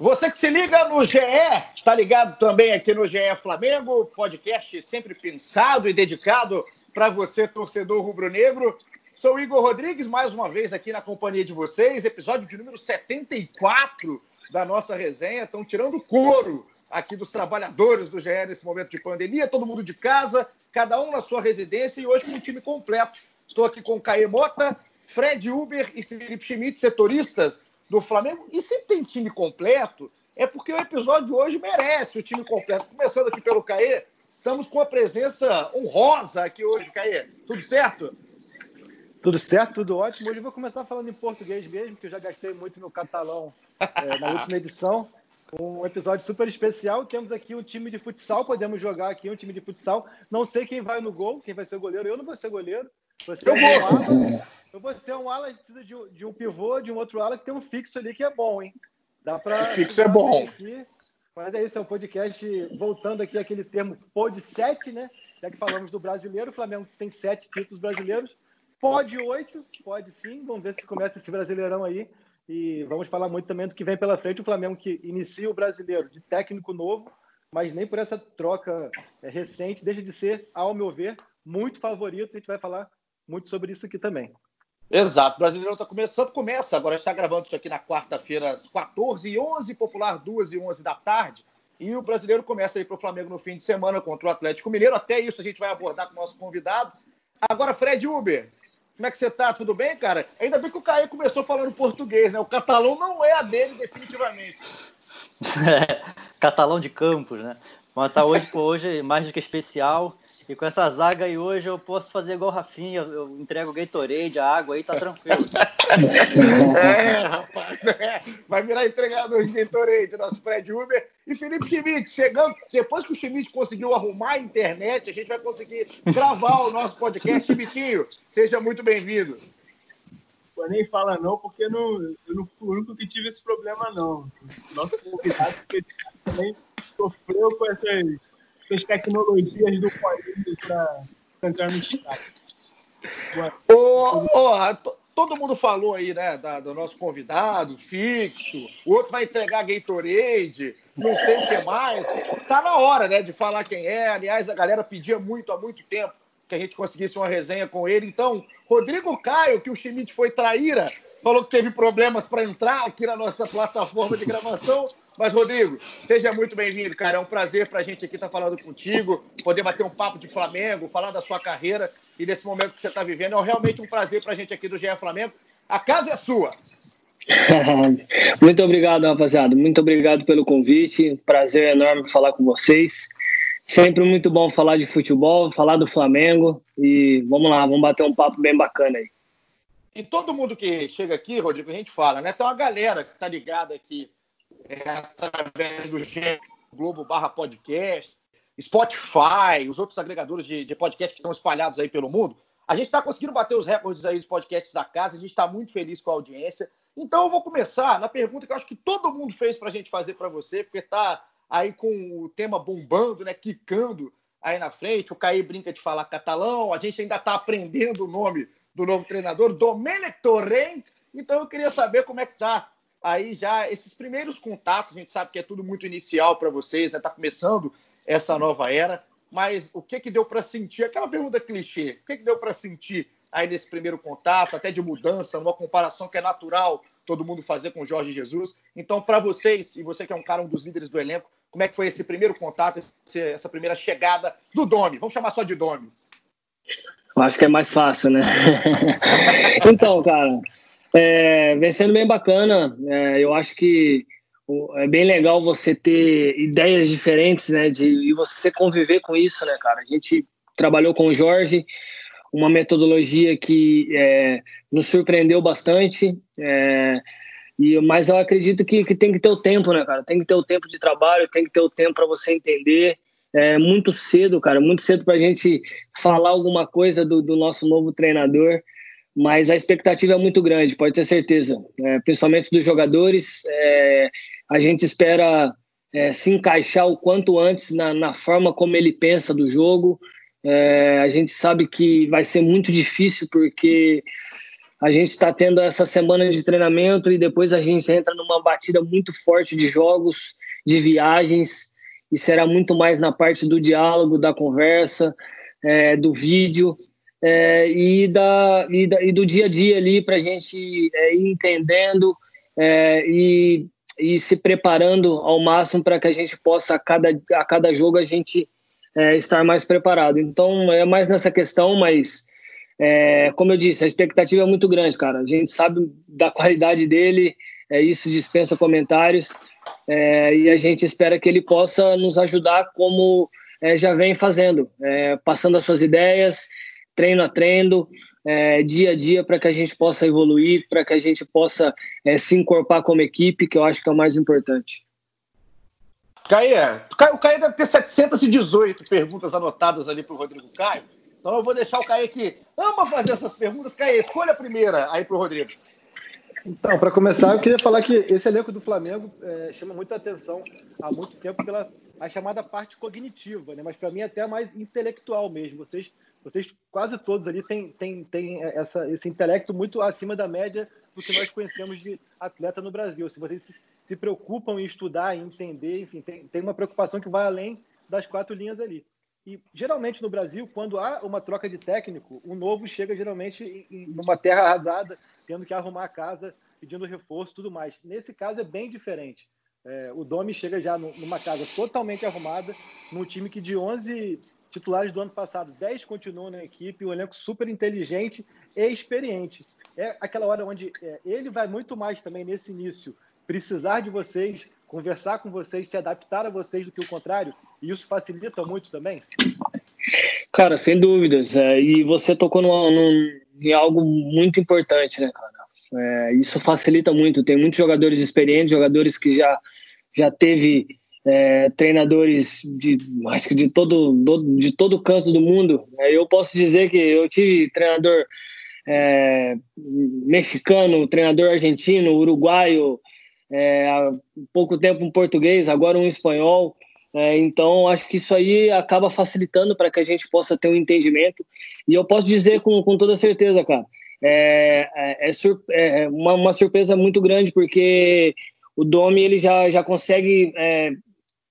Você que se liga no GE, está ligado também aqui no GE Flamengo, podcast sempre pensado e dedicado para você, torcedor rubro-negro. Sou Igor Rodrigues, mais uma vez aqui na companhia de vocês, episódio de número 74 da nossa resenha. Estão tirando couro aqui dos trabalhadores do GE nesse momento de pandemia, todo mundo de casa, cada um na sua residência e hoje com o time completo. Estou aqui com Caê Mota, Fred Uber e Felipe Schmidt, setoristas do Flamengo. E se tem time completo, é porque o episódio de hoje merece o time completo. Começando aqui pelo Caê, estamos com a presença honrosa aqui hoje, Caê. Tudo certo? Tudo certo, tudo ótimo. Hoje eu vou começar falando em português mesmo, que eu já gastei muito no catalão é, na última edição. Um episódio super especial. Temos aqui um time de futsal, podemos jogar aqui um time de futsal. Não sei quem vai no gol, quem vai ser o goleiro. Eu não vou ser goleiro. Você eu vou. Eu vou ser um ala, a gente precisa de um, de um pivô, de um outro ala que tem um fixo ali que é bom, hein? Dá para. Fixo é bom. Aqui. Mas é isso, é um podcast voltando aqui aquele termo pod 7, né? Já que falamos do brasileiro, o Flamengo tem sete títulos brasileiros. Pode oito, pode sim. Vamos ver se começa esse brasileirão aí. E vamos falar muito também do que vem pela frente. O Flamengo que inicia o brasileiro de técnico novo, mas nem por essa troca é, recente deixa de ser, ao meu ver, muito favorito. A gente vai falar muito sobre isso aqui também. Exato, o Brasileirão está começando, começa agora, está gravando isso aqui na quarta-feira às 14h11, popular 2 e 11 da tarde, e o Brasileiro começa aí para o Flamengo no fim de semana contra o Atlético Mineiro, até isso a gente vai abordar com o nosso convidado. Agora, Fred Uber, como é que você tá? Tudo bem, cara? Ainda bem que o Caio começou falando português, né? O catalão não é a dele, definitivamente. É, catalão de Campos, né? Mas tá hoje, hoje mais do que especial. E com essa zaga aí hoje eu posso fazer igual o Rafinha, eu entrego o Gatorade, a água aí, tá tranquilo. é, rapaz, é. vai virar entregador de Gatorade, nosso Fred Uber. E Felipe Schmidt, chegando, depois que o Schmidt conseguiu arrumar a internet, a gente vai conseguir gravar o nosso podcast. Schmidtinho, seja muito bem-vindo. Nem fala não, porque não, eu não fui o único que tive esse problema, não. Nosso convidado também sofreu com essas, essas tecnologias do país para entrar no estado. todo mundo falou aí, né, da, do nosso convidado, fixo, o outro vai entregar Gatorade, não sei o que mais. Tá na hora, né, de falar quem é. Aliás, a galera pedia muito há muito tempo que a gente conseguisse uma resenha com ele. Então, Rodrigo Caio, que o Schmidt foi traíra, falou que teve problemas para entrar aqui na nossa plataforma de gravação. Mas, Rodrigo, seja muito bem-vindo, cara. É um prazer para a gente aqui estar tá falando contigo, poder bater um papo de Flamengo, falar da sua carreira e desse momento que você está vivendo. É realmente um prazer para a gente aqui do GE Flamengo. A casa é sua. muito obrigado, rapaziada. Muito obrigado pelo convite. Prazer enorme falar com vocês. Sempre muito bom falar de futebol, falar do Flamengo. E vamos lá, vamos bater um papo bem bacana aí. E todo mundo que chega aqui, Rodrigo, a gente fala, né? Tem uma galera que está ligada aqui é, através do Globo barra podcast, Spotify, os outros agregadores de, de podcast que estão espalhados aí pelo mundo. A gente está conseguindo bater os recordes aí dos podcasts da casa, a gente está muito feliz com a audiência. Então eu vou começar na pergunta que eu acho que todo mundo fez para a gente fazer para você, porque está aí com o tema bombando, né, quicando aí na frente. O Caí brinca de falar catalão, a gente ainda está aprendendo o nome do novo treinador, Domenech Torrent. Então eu queria saber como é que está aí já esses primeiros contatos, a gente sabe que é tudo muito inicial para vocês, né? Tá começando essa nova era, mas o que que deu para sentir? Aquela pergunta clichê, o que que deu para sentir aí nesse primeiro contato, até de mudança, uma comparação que é natural todo mundo fazer com o Jorge Jesus. Então, para vocês, e você que é um cara, um dos líderes do elenco, como é que foi esse primeiro contato, essa primeira chegada do Domi? Vamos chamar só de Domi. Acho que é mais fácil, né? então, cara, é, vem sendo bem bacana. É, eu acho que é bem legal você ter ideias diferentes, né? De, e você conviver com isso, né, cara? A gente trabalhou com o Jorge, uma metodologia que é, nos surpreendeu bastante. É, E, mas eu acredito que, que tem que ter o tempo, né, cara? Tem que ter o tempo de trabalho, tem que ter o tempo para você entender. É muito cedo, cara, muito cedo para a gente falar alguma coisa do, do, nosso novo treinador. Mas a expectativa é muito grande, pode ter certeza. É, principalmente dos jogadores. É, a gente espera é, se encaixar o quanto antes na, na, forma como ele pensa do jogo. É, a gente sabe que vai ser muito difícil porque a gente está tendo essa semana de treinamento e depois a gente entra numa batida muito forte de jogos, de viagens, e será muito mais na parte do diálogo, da conversa, é, do vídeo é, e, da, e, da, e, do dia a dia ali para a gente é, ir entendendo é, e, e se preparando ao máximo para que a gente possa, a cada, a cada jogo, a gente é, estar mais preparado. Então, é mais nessa questão, mas é, como eu disse, a expectativa é muito grande, cara. A gente sabe da qualidade dele, é, isso dispensa comentários, é, e a gente espera que ele possa nos ajudar como é, já vem fazendo, é, passando as suas ideias, treino a treino, é, dia a dia, para que a gente possa evoluir, para que a gente possa é, se incorporar como equipe, que eu acho que é o mais importante. Caia, o Caio deve ter 718 perguntas anotadas ali para o Rodrigo Caio. Então eu vou deixar o Caio que ama fazer essas perguntas. Caio, escolha a primeira aí para o Rodrigo. Então, para começar, eu queria falar que esse elenco do Flamengo é, chama muita atenção há muito tempo pela a chamada parte cognitiva, né? mas para mim é até mais intelectual mesmo. Vocês, vocês quase todos ali têm, têm, têm essa, esse intelecto muito acima da média do que nós conhecemos de atleta no Brasil. Se vocês se, se preocupam em estudar, em entender, enfim, tem, tem uma preocupação que vai além das quatro linhas ali. E geralmente no Brasil, quando há uma troca de técnico, o novo chega geralmente em uma terra arrasada, tendo que arrumar a casa, pedindo reforço, tudo mais. Nesse caso é bem diferente. É, o Domi chega já numa casa totalmente arrumada, num time que de 11 titulares do ano passado, 10 continuam na equipe, um elenco super inteligente e experiente. É aquela hora onde é, ele vai muito mais também nesse início precisar de vocês, conversar com vocês, se adaptar a vocês do que o contrário, e isso facilita muito também? Cara, sem dúvidas. É, e você tocou em algo muito importante, né, cara? É, isso facilita muito. Tem muitos jogadores experientes, jogadores que já, já teve é, treinadores de, acho que de todo, do, de todo canto do mundo. É, eu posso dizer que eu tive treinador é, mexicano, treinador argentino, uruguaio, é, há pouco tempo um português, agora um espanhol. É, então, acho que isso aí acaba facilitando para que a gente possa ter um entendimento. E eu posso dizer com, com toda certeza, cara, é, é, é, é uma, uma, surpresa muito grande, porque o Domi ele já, já consegue, é,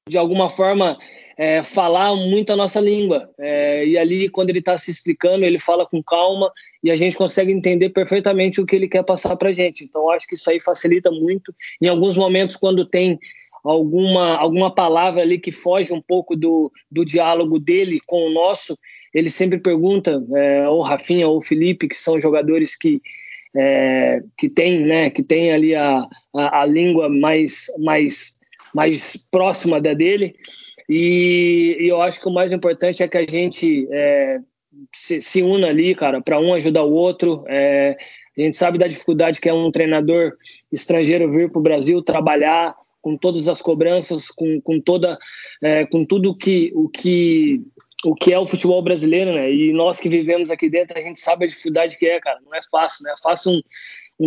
de alguma forma, é, falar muito a nossa língua. É, e ali, quando ele está se explicando, ele fala com calma e a gente consegue entender perfeitamente o que ele quer passar para a gente. Então, acho que isso aí facilita muito. Em alguns momentos, quando tem alguma, alguma palavra ali que foge um pouco do, do diálogo dele com o nosso, ele sempre pergunta, é, ou Rafinha ou Felipe, que são jogadores que, é, que têm né, que tem ali a, a, a, língua mais, mais, mais próxima da dele. E, e, eu acho que o mais importante é que a gente é, se, se una ali, cara, para um ajudar o outro. É, a gente sabe da dificuldade que é um treinador estrangeiro vir para o Brasil trabalhar com todas as cobranças, com, com toda, é, com tudo que o que o que é o futebol brasileiro, né? E nós que vivemos aqui dentro, a gente sabe a dificuldade que é, cara. Não é fácil, né? É fácil um,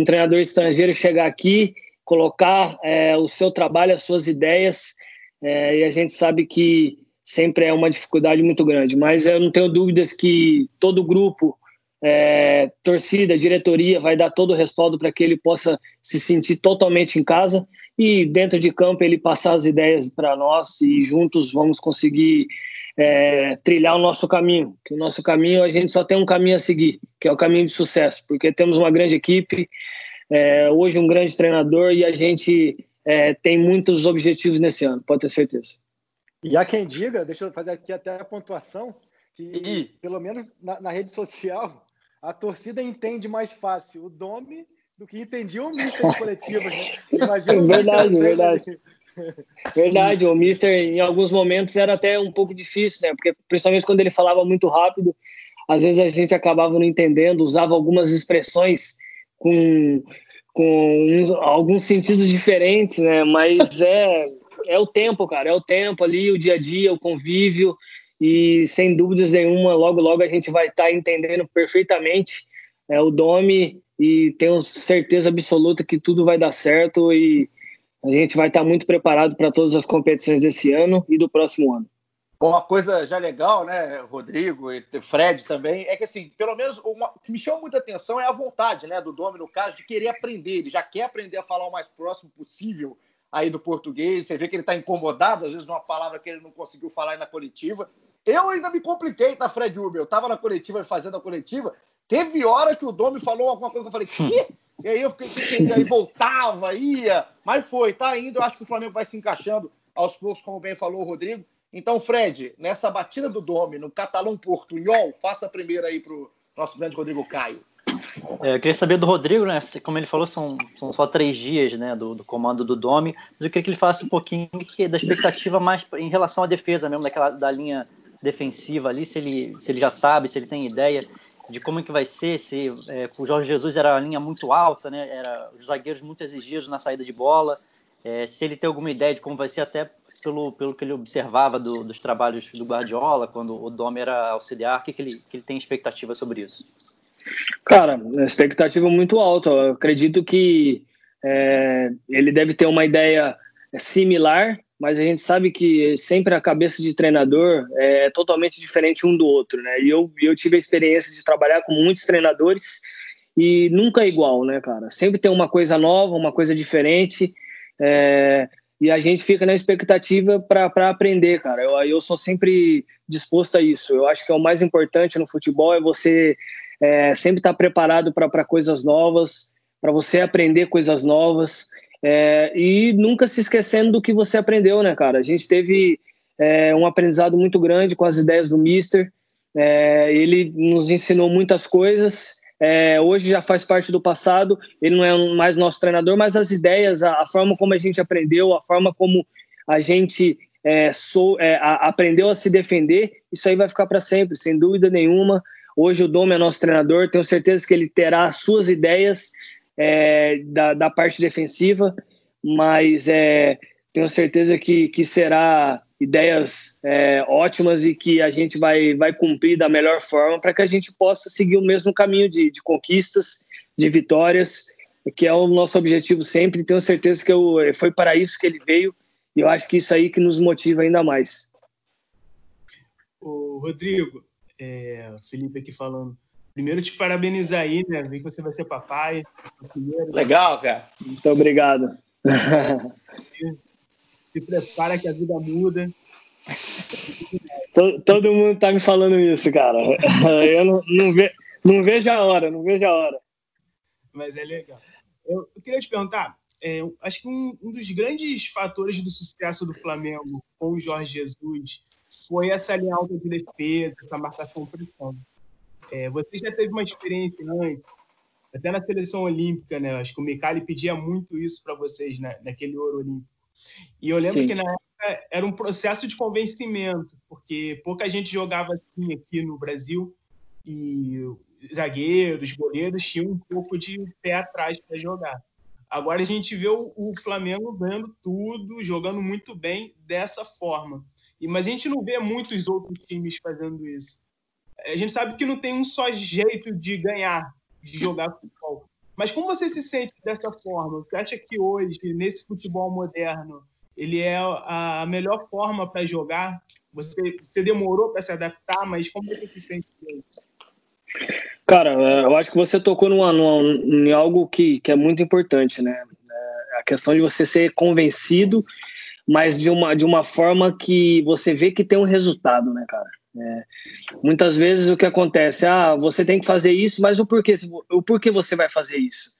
um treinador estrangeiro chegar aqui, colocar é, o seu trabalho, as suas ideias, é, e a gente sabe que sempre é uma dificuldade muito grande. Mas eu não tenho dúvidas que todo grupo, é, torcida, diretoria, vai dar todo o respaldo para que ele possa se sentir totalmente em casa e dentro de campo ele passar as ideias para nós e juntos vamos conseguir é, trilhar o nosso caminho. Que o nosso caminho, a gente só tem um caminho a seguir, que é o caminho de sucesso, porque temos uma grande equipe, é, hoje um grande treinador e a gente é, tem muitos objetivos nesse ano, pode ter certeza. E há quem diga, deixa eu fazer aqui até a pontuação, que e... pelo menos na, na, rede social, a torcida entende mais fácil o Domi do que entendia o Mister de coletivas. Né? Imagina verdade, verdade. Verdade, o Mister em alguns momentos era até um pouco difícil, né? Porque principalmente quando ele falava muito rápido, às vezes a gente acabava não entendendo, usava algumas expressões com, com uns, alguns sentidos diferentes, né? Mas é, é o tempo, cara, é o tempo ali, o dia a dia, o convívio, e sem dúvidas nenhuma, logo, logo a gente vai estar tá entendendo perfeitamente é, o Domi e tenho certeza absoluta que tudo vai dar certo e a gente vai estar tá muito preparado para todas as competições desse ano e do próximo ano. Uma coisa já legal, né, Rodrigo e Fred também, é que assim, pelo menos uma, o que me chama muita atenção é a vontade, né, do Domi, no caso, de querer aprender. Ele já quer aprender a falar o mais próximo possível aí do português. Você vê que ele está incomodado, às vezes, uma palavra que ele não conseguiu falar na coletiva. Eu ainda me compliquei, tá, Fred Uber? Eu tava na coletiva, fazendo a coletiva. Teve hora que o Domi falou alguma coisa que eu falei, quê? E aí eu fiquei, e aí voltava, ia, mas foi, tá indo. Eu acho que o Flamengo vai se encaixando aos poucos, como bem falou o Rodrigo. Então, Fred, nessa batida do Domi, no catalão portunhol, faça a primeira aí pro nosso grande Rodrigo Caio. É, eu queria saber do Rodrigo, né? Como ele falou, são, são só três dias né, do, do comando do Domi, mas eu queria que ele falasse um pouquinho da expectativa mais em relação à defesa mesmo, daquela da linha defensiva ali, se ele, se ele já sabe, se ele tem ideia de como é que vai ser, se é, o Jorge Jesus era a linha muito alta, né, era os zagueiros muito exigidos na saída de bola, é, se ele tem alguma ideia de como vai ser até pelo, pelo que ele observava do, dos trabalhos do Guardiola, quando o Dom era auxiliar, o que, que, ele, que ele tem expectativa sobre isso? Cara, expectativa é muito alta. Eu acredito que é, ele deve ter uma ideia similar mas a gente sabe que sempre a cabeça de treinador é totalmente diferente um do outro, né? E eu, eu tive a experiência de trabalhar com muitos treinadores e nunca é igual, né, cara? Sempre tem uma coisa nova, uma coisa diferente, é, e a gente fica na expectativa para aprender, cara. Eu, eu sou sempre disposto a isso. Eu acho que é o mais importante no futebol é você é, sempre estar tá preparado para coisas novas, para você aprender coisas novas. É, e nunca se esquecendo do que você aprendeu, né, cara? A gente teve é, um aprendizado muito grande com as ideias do Mister. É, ele nos ensinou muitas coisas. É, hoje já faz parte do passado. Ele não é mais nosso treinador, mas as ideias, a, a forma como a gente aprendeu, a forma como a gente é, sou, é, a, aprendeu a se defender, isso aí vai ficar para sempre, sem dúvida nenhuma. Hoje o Dom é nosso treinador. Tenho certeza que ele terá as suas ideias é, da, da parte defensiva, mas é, tenho certeza que, que será ideias é, ótimas e que a gente vai, vai cumprir da melhor forma para que a gente possa seguir o mesmo caminho de, de conquistas, de vitórias, que é o nosso objetivo sempre. Tenho certeza que eu, foi para isso que ele veio e eu acho que isso aí que nos motiva ainda mais. O Rodrigo, é, Felipe aqui falando. Primeiro, te parabenizar aí, né? Ver que você vai ser papai. Legal, cara. Muito obrigado. Se prepara que a vida muda. Todo, mundo tá me falando isso, cara. Eu não, não, ve, não vejo a hora, não vejo a hora. Mas é legal. Eu, eu queria te perguntar, é, acho que um, um, dos grandes fatores do sucesso do Flamengo com o Jorge Jesus foi essa linha alta de defesa, essa marcação pressão. É, você já teve uma experiência antes, até na seleção olímpica, né? Acho que o Micali pedia muito isso para vocês né? naquele ouro olímpico. E eu lembro Sim. que na época era um processo de convencimento, porque pouca gente jogava assim aqui no Brasil e zagueiros, goleiros tinham um pouco de pé atrás para jogar. Agora a gente vê o, o, Flamengo ganhando tudo, jogando muito bem dessa forma. E, mas a gente não vê muitos outros times fazendo isso a gente sabe que não tem um só jeito de ganhar, de jogar futebol. Mas como você se sente dessa forma? Você acha que hoje, nesse futebol moderno, ele é a melhor forma para jogar? Você, você demorou para se adaptar, mas como você se sente Cara, é, eu acho que você tocou numa, numa, em algo que, que é muito importante, né? É, a questão de você ser convencido, mas de uma, de uma forma que você vê que tem um resultado, né, cara? É, muitas vezes o que acontece, ah, você tem que fazer isso, mas o porquê, o porquê você vai fazer isso?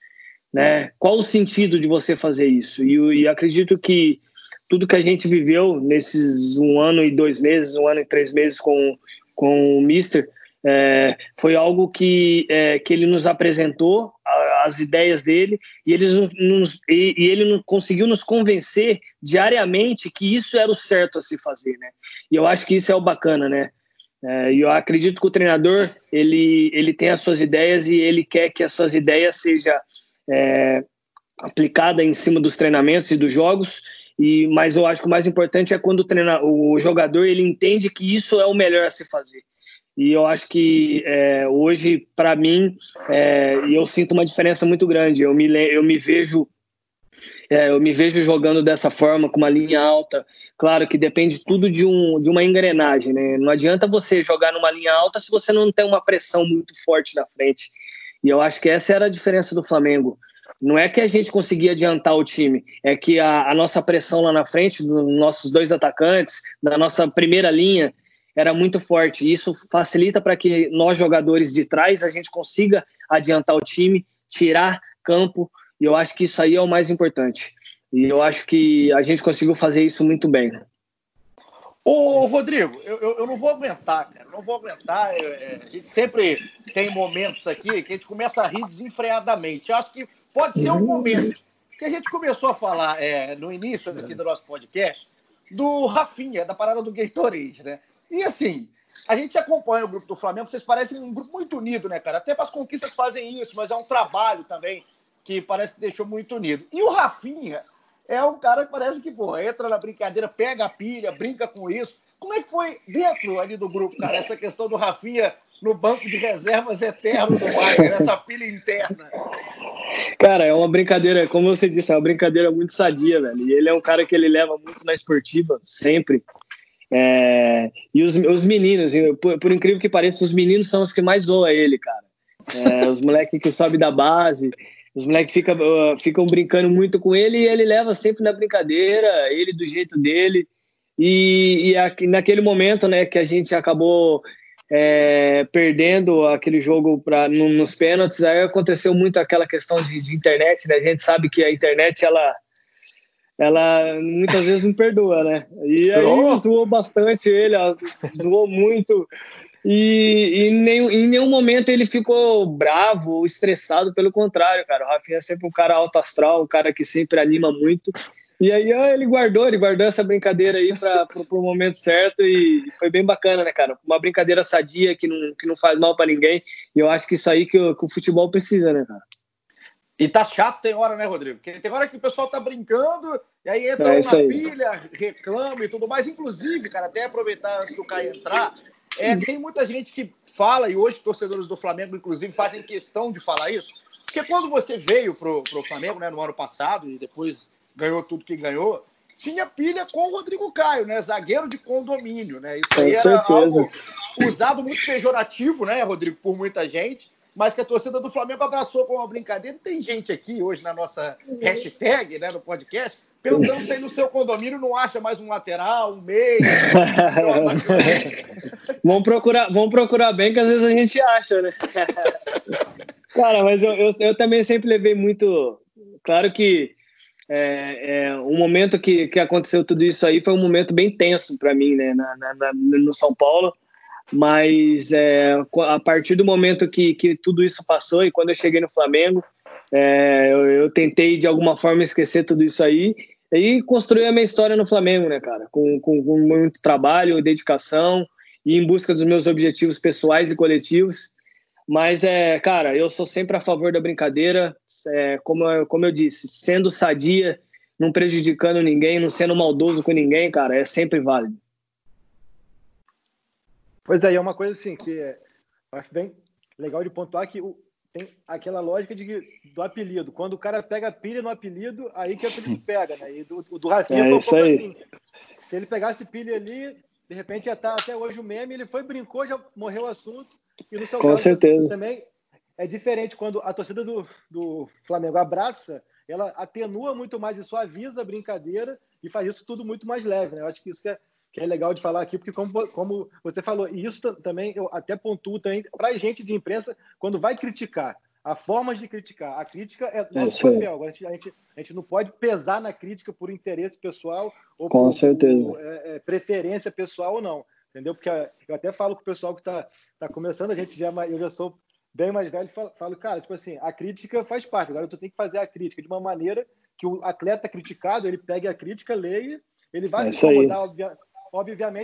Né? Qual o sentido de você fazer isso? E, e acredito que tudo que a gente viveu nesses um ano e dois meses, um ano e três meses com, com o Mister, é, foi algo que, é, que ele nos apresentou, as ideias dele, e ele, nos, e, e ele conseguiu nos convencer diariamente que isso era o certo a se fazer, né? E eu acho que isso é o bacana, né? É, e eu acredito que o treinador ele, ele tem as suas ideias e ele quer que as suas ideias sejam é, aplicada em cima dos treinamentos e dos jogos. E, mas eu acho que o mais importante é quando o, treina, o jogador ele entende que isso é o melhor a se fazer. E eu acho que é, hoje, para mim, é, eu sinto uma diferença muito grande. Eu me, eu me vejo é, eu me vejo jogando dessa forma, com uma linha alta. Claro que depende tudo de, um, de uma engrenagem, né? Não adianta você jogar numa linha alta se você não tem uma pressão muito forte na frente. E eu acho que essa era a diferença do Flamengo. Não é que a gente conseguia adiantar o time, é que a, a nossa pressão lá na frente, dos nossos dois atacantes, da nossa primeira linha, era muito forte. Isso facilita para que nós, jogadores de trás, a gente consiga adiantar o time, tirar campo, e eu acho que isso aí é o mais importante. E eu acho que a gente conseguiu fazer isso muito bem. Ô, Rodrigo, eu, eu, eu, não vou aguentar, cara. Não vou aguentar. É, a gente sempre tem momentos aqui que a gente começa a rir desenfreadamente. Eu acho que pode ser um momento que a gente começou a falar é, no início aqui do nosso podcast do Rafinha, da parada do Gatorade, né? E assim, a gente acompanha o grupo do Flamengo, vocês parecem um grupo muito unido, né, cara? Até para as conquistas fazem isso, mas é um trabalho também que parece que deixou muito unido. E o Rafinha é um cara que parece que, pô, entra na brincadeira, pega a pilha, brinca com isso. Como é que foi dentro ali do grupo, cara, essa questão do Rafinha no banco de reservas eterno do Bayern, essa pilha interna? Cara, é uma brincadeira, como você disse, é uma brincadeira muito sadia, velho. E ele é um cara que ele leva muito na esportiva, sempre. É... E os, os meninos, por, por, incrível que pareça, os meninos são os que mais zoam ele, cara. É, os moleques que sobem da base, os moleques ficam, uh, ficam brincando muito com ele e ele leva sempre na brincadeira, ele do jeito dele. E, e aqui, naquele momento né, que a gente acabou é, perdendo aquele jogo pra, no, nos pênaltis, aí aconteceu muito aquela questão de, de, internet, né? A gente sabe que a internet, ela, ela muitas vezes não perdoa, né? E aí oh. zoou bastante ele, zoou muito. E, e em, nenhum, em nenhum momento ele ficou bravo ou estressado, pelo contrário, cara. O Rafinha é sempre um cara alto astral, um cara que sempre anima muito. E aí ele guardou, ele guardou essa brincadeira aí para o momento certo e foi bem bacana, né, cara? Uma brincadeira sadia que não, que não faz mal para ninguém. E eu acho que isso aí que o, que o futebol precisa, né, cara? E tá chato tem hora, né, Rodrigo? Porque tem hora que o pessoal tá brincando e aí entra é, na pilha, reclama e tudo mais. Inclusive, cara, até aproveitar antes do Caio entrar, é, tem muita gente que fala, e hoje torcedores do Flamengo, inclusive, fazem questão de falar isso, porque quando você veio pro, pro Flamengo, né, no ano passado, e depois ganhou tudo que ganhou, tinha pilha com o Rodrigo Caio, né? Zagueiro de condomínio, né? Isso aí era algo usado muito pejorativo, né, Rodrigo, por muita gente, mas que a torcida do Flamengo abraçou com uma brincadeira. Tem gente aqui hoje na nossa hashtag, né, no podcast, Perguntando se aí no seu condomínio não acha mais um lateral, um meio. vamos, procurar, vamos procurar bem, que às vezes a gente acha, né? Cara, mas eu, eu, eu também sempre levei muito. Claro que é, é, o momento que, que aconteceu tudo isso aí foi um momento bem tenso para mim, né, na, na, no São Paulo. Mas é, a partir do momento que, que tudo isso passou e quando eu cheguei no Flamengo, é, eu, eu, tentei de alguma forma esquecer tudo isso aí e construir a minha história no Flamengo, né, cara? Com, com, com muito trabalho dedicação e em busca dos meus objetivos pessoais e coletivos. Mas, é, cara, eu sou sempre a favor da brincadeira, é, como, como eu disse, sendo sadia, não prejudicando ninguém, não sendo maldoso com ninguém, cara, é sempre válido. Pois é, é uma coisa assim que eu acho bem legal de pontuar que o, tem aquela lógica de, do apelido. Quando o cara pega a pilha no apelido, aí que o apelido pega, né? E do, do Rafinha é, um assim. Se ele pegasse pilha ali, de repente já tá até hoje o meme, ele foi, brincou, já morreu o assunto. E no seu Com caso certeza. também é diferente quando a torcida do, do Flamengo abraça, ela atenua muito mais e suaviza a brincadeira e faz isso tudo muito mais leve, né? Eu acho que isso que é, que é legal de falar aqui, porque como, como você falou, e isso também eu até pontuo também para a gente de imprensa, quando vai criticar, a forma de criticar. A crítica é nosso é papel. A gente, a, gente, a gente não pode pesar na crítica por interesse pessoal ou Com por, certeza. por é, é, preferência pessoal ou não. Entendeu? Porque eu até falo com o pessoal que está tá começando, a gente já, é eu já sou bem mais velho, falo, falo, cara, tipo assim, a crítica faz parte. Agora tu tem que fazer a crítica de uma maneira que o atleta criticado, ele pegue a crítica, leia, ele vai é se incomodar, obviamente,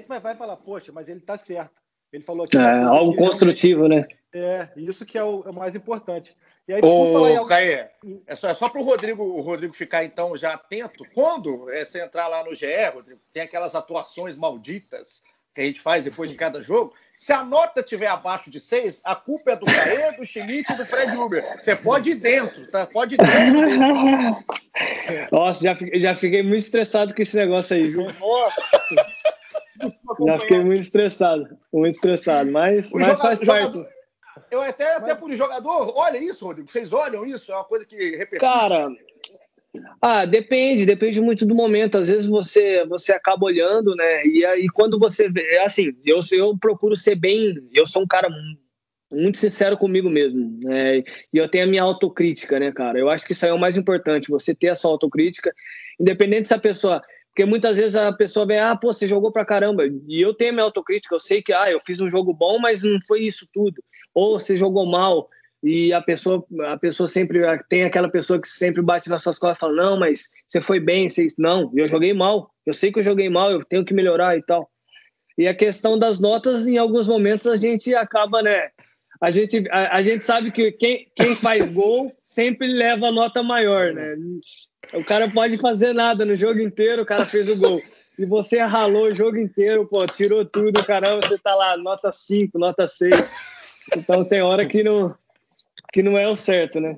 mas vai falar, poxa, mas ele está certo. Ele falou aqui. É, algo construtivo, né? É, isso que é o, é o mais importante. E aí, Ô, Caê, é só, é só para o Rodrigo, o Rodrigo ficar então já atento. Quando é, você entrar lá no GE, Rodrigo, tem aquelas atuações malditas que a gente faz depois de cada jogo. Se a nota tiver abaixo de 6, a culpa é do Caê, do Schmidt e do Fred Uber. Você pode ir dentro, tá? Pode ir dentro. Nossa, já, já fiquei muito estressado com esse negócio aí, viu? Nossa! Já fiquei muito estressado, muito estressado, mas, mas jogador, faz parte. Jogador, eu até, até por jogador, olha isso, Rodrigo. Vocês olham isso? É uma coisa que repercute. Cara, ah, depende, depende muito do momento. Às vezes você você acaba olhando, né? E aí quando você vê, é assim, eu eu procuro ser bem, eu sou um cara muito sincero comigo mesmo, né? E eu tenho a minha autocrítica, né, cara? Eu acho que isso aí é o mais importante, você ter essa autocrítica, independente se a pessoa porque muitas vezes a pessoa vem, ah, pô, você jogou pra caramba. E eu tenho minha autocrítica, eu sei que, ah, eu fiz um jogo bom, mas não foi isso tudo. Ou você jogou mal. E a pessoa, a pessoa sempre tem aquela pessoa que sempre bate nas suas costas e fala: Não, mas você foi bem, você... não, eu joguei mal, eu sei que eu joguei mal, eu tenho que melhorar e tal. E a questão das notas, em alguns momentos a gente acaba, né? A gente, a, a gente sabe que quem, quem faz gol sempre leva a nota maior, né? O cara pode fazer nada no jogo inteiro, o cara fez o gol. E você ralou o jogo inteiro, pô, tirou tudo, caramba, você tá lá, nota 5, nota 6. Então tem hora que não, que não é o certo, né?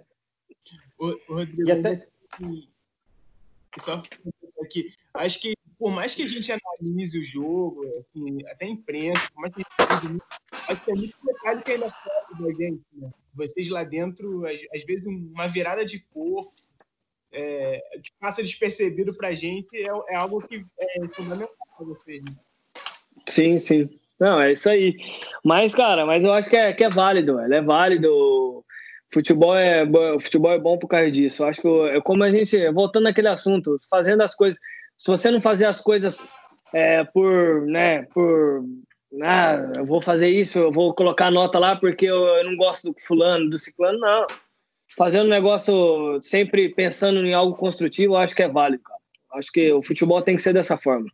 O, o Rodrigo, até... só aqui, acho que por mais que a gente analise o jogo, assim, até a imprensa, por mais que a gente acho que é muito detalhe que ainda falta da gente, né? Vocês lá dentro, às, às vezes, uma virada de cor, é, que passa despercebido para a gente é, é, algo que é fundamental para vocês. Sim, sim. Não, é isso aí. Mas, cara, mas eu acho que é, que é válido, é válido. Futebol é, futebol é bom por causa disso. Eu acho que, é como a gente, voltando naquele assunto, fazendo as coisas. Se você não fazer as coisas é, por, né, por ah, eu vou fazer isso, eu vou colocar nota lá porque eu, eu não gosto do fulano, do ciclano, não fazendo um negócio sempre pensando em algo construtivo, acho que é válido, cara. Acho que o futebol tem que ser dessa forma.